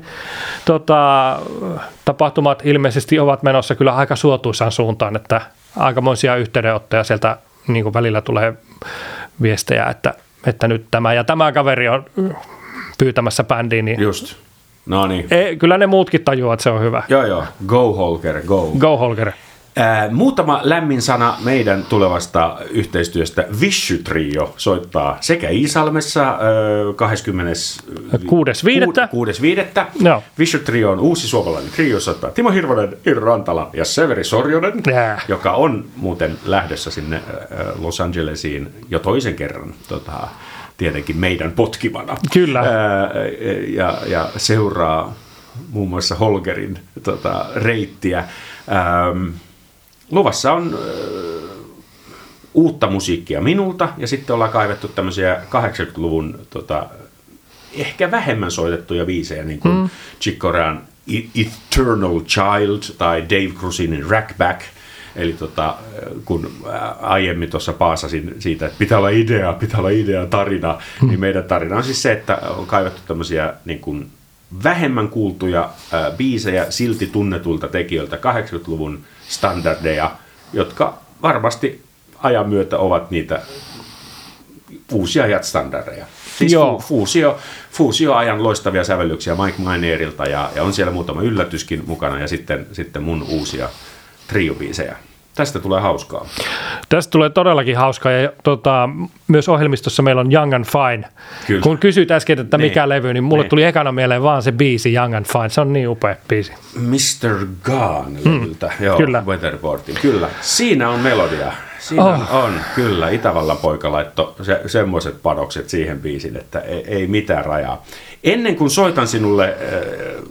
tota, tapahtumat ilmeisesti ovat menossa kyllä aika suotuisaan suuntaan, että aikamoisia yhteydenottoja sieltä niin kuin välillä tulee viestejä, että, että nyt tämä ja tämä kaveri on pyytämässä bändiin, niin Just. No niin. e, kyllä ne muutkin tajuaa, että se on hyvä. Joo, joo. Go Holger, go. Go Holger. Ää, muutama lämmin sana meidän tulevasta yhteistyöstä. Vishy Trio soittaa sekä Iisalmessa ää, 20. 6.5.. 6.5. Joo. Vishy Trio on uusi suomalainen trio, soittaa Timo Hirvonen, Iiro Rantala ja Severi Sorjonen, Jää. joka on muuten lähdössä sinne ää, Los Angelesiin jo toisen kerran. Tota, tietenkin meidän potkimana. Kyllä. Ää, ja, ja seuraa muun muassa Holgerin tota, reittiä. Ähm, luvassa on äh, uutta musiikkia minulta ja sitten ollaan kaivettu tämmöisiä 80-luvun tota, ehkä vähemmän soitettuja biisejä, niin kuin mm. Chick Corean Eternal Child tai Dave Cruzinin Rackback. Eli tota, kun ää, aiemmin tuossa paasasin siitä, että pitää olla idea, pitää olla idea, tarina, mm. niin meidän tarina on siis se, että on kaivettu tämmöisiä niin kuin vähemmän kuultuja ää, biisejä silti tunnetulta tekijöiltä 80-luvun standardeja, jotka varmasti ajan myötä ovat niitä uusia jat-standardeja. Siis Joo. fu- fuusio, fuusioajan loistavia sävellyksiä Mike Minerilta ja, ja on siellä muutama yllätyskin mukana ja sitten, sitten mun uusia triobiisejä. Tästä tulee hauskaa. Tästä tulee todellakin hauskaa ja tota, myös ohjelmistossa meillä on Young and Fine. Kyllä. Kun kysyit äsken, että mikä Niin. levy, niin mulle Niin. tuli ekana mieleen vaan se biisi Young and Fine. Se on niin upea biisi. Mr. Gone-levyltä, mm, joo, kyllä. Weatherboardin, kyllä. Siinä on melodia. Siinä Oh. on, kyllä. Itävallan poika laittoi se, semmoiset panokset siihen biisiin, että ei, ei mitään rajaa. Ennen kuin soitan sinulle äh,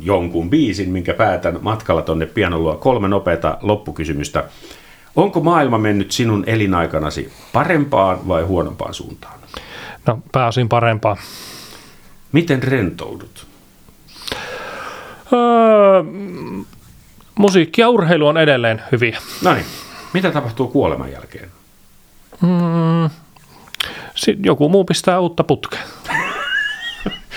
jonkun biisin, minkä päätän matkalla tonne pianoluo, kolme nopeata loppukysymystä. Onko maailma mennyt sinun elinaikanasi parempaan vai huonompaan suuntaan? No, pääosin parempaa. Miten rentoudut? Öö, mm, musiikki ja urheilu on edelleen hyviä. No niin, mitä tapahtuu kuoleman jälkeen? Sitten joku muu pistää uutta putkea.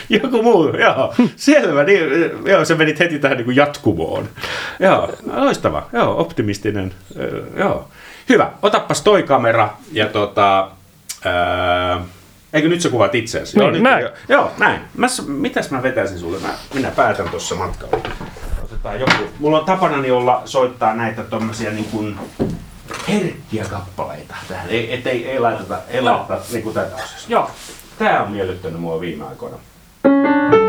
Joku muu, joo. Selvä, niin, joo, sä menit heti tähän niin kuin jatkumoon. Joo, loistava, joo, optimistinen, joo. Hyvä, otappas toi kamera ja tota, ää, eikö nyt sä kuvat itseäsi? Niin, nyt, näin. Joo, joo, näin. Mä, mitäs mä vetäisin sulle? Mä, minä päätän tuossa matkalla. Otetaan joku. Mulla on tapanani olla soittaa näitä tommosia niin kuin herkkiä kappaleita tähän. Ei, et, ei, ei laiteta, ei laiteta niin kuin tätä osasta. Joo, tää on miellyttänyt mua viime aikoina. Música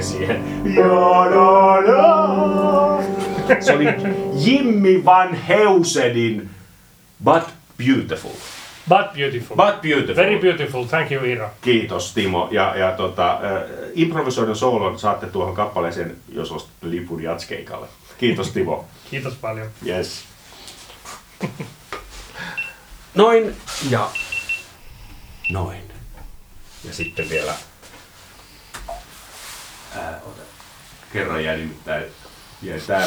Tuli siihen. Ja. Se oli Jimmy Van Heusenin But Beautiful. But beautiful. But Beautiful. Very beautiful. Thank you, Iiro. Kiitos Timo. Ja, ja tota, äh, improvisoidun soolon saatte tuohon kappaleeseen, jos ostatte lipun jatskeikalle. Kiitos Timo. Kiitos paljon. Yes. Noin ja noin. Ja sitten vielä ää, ota. Kerran jäi nimittäin jäi tää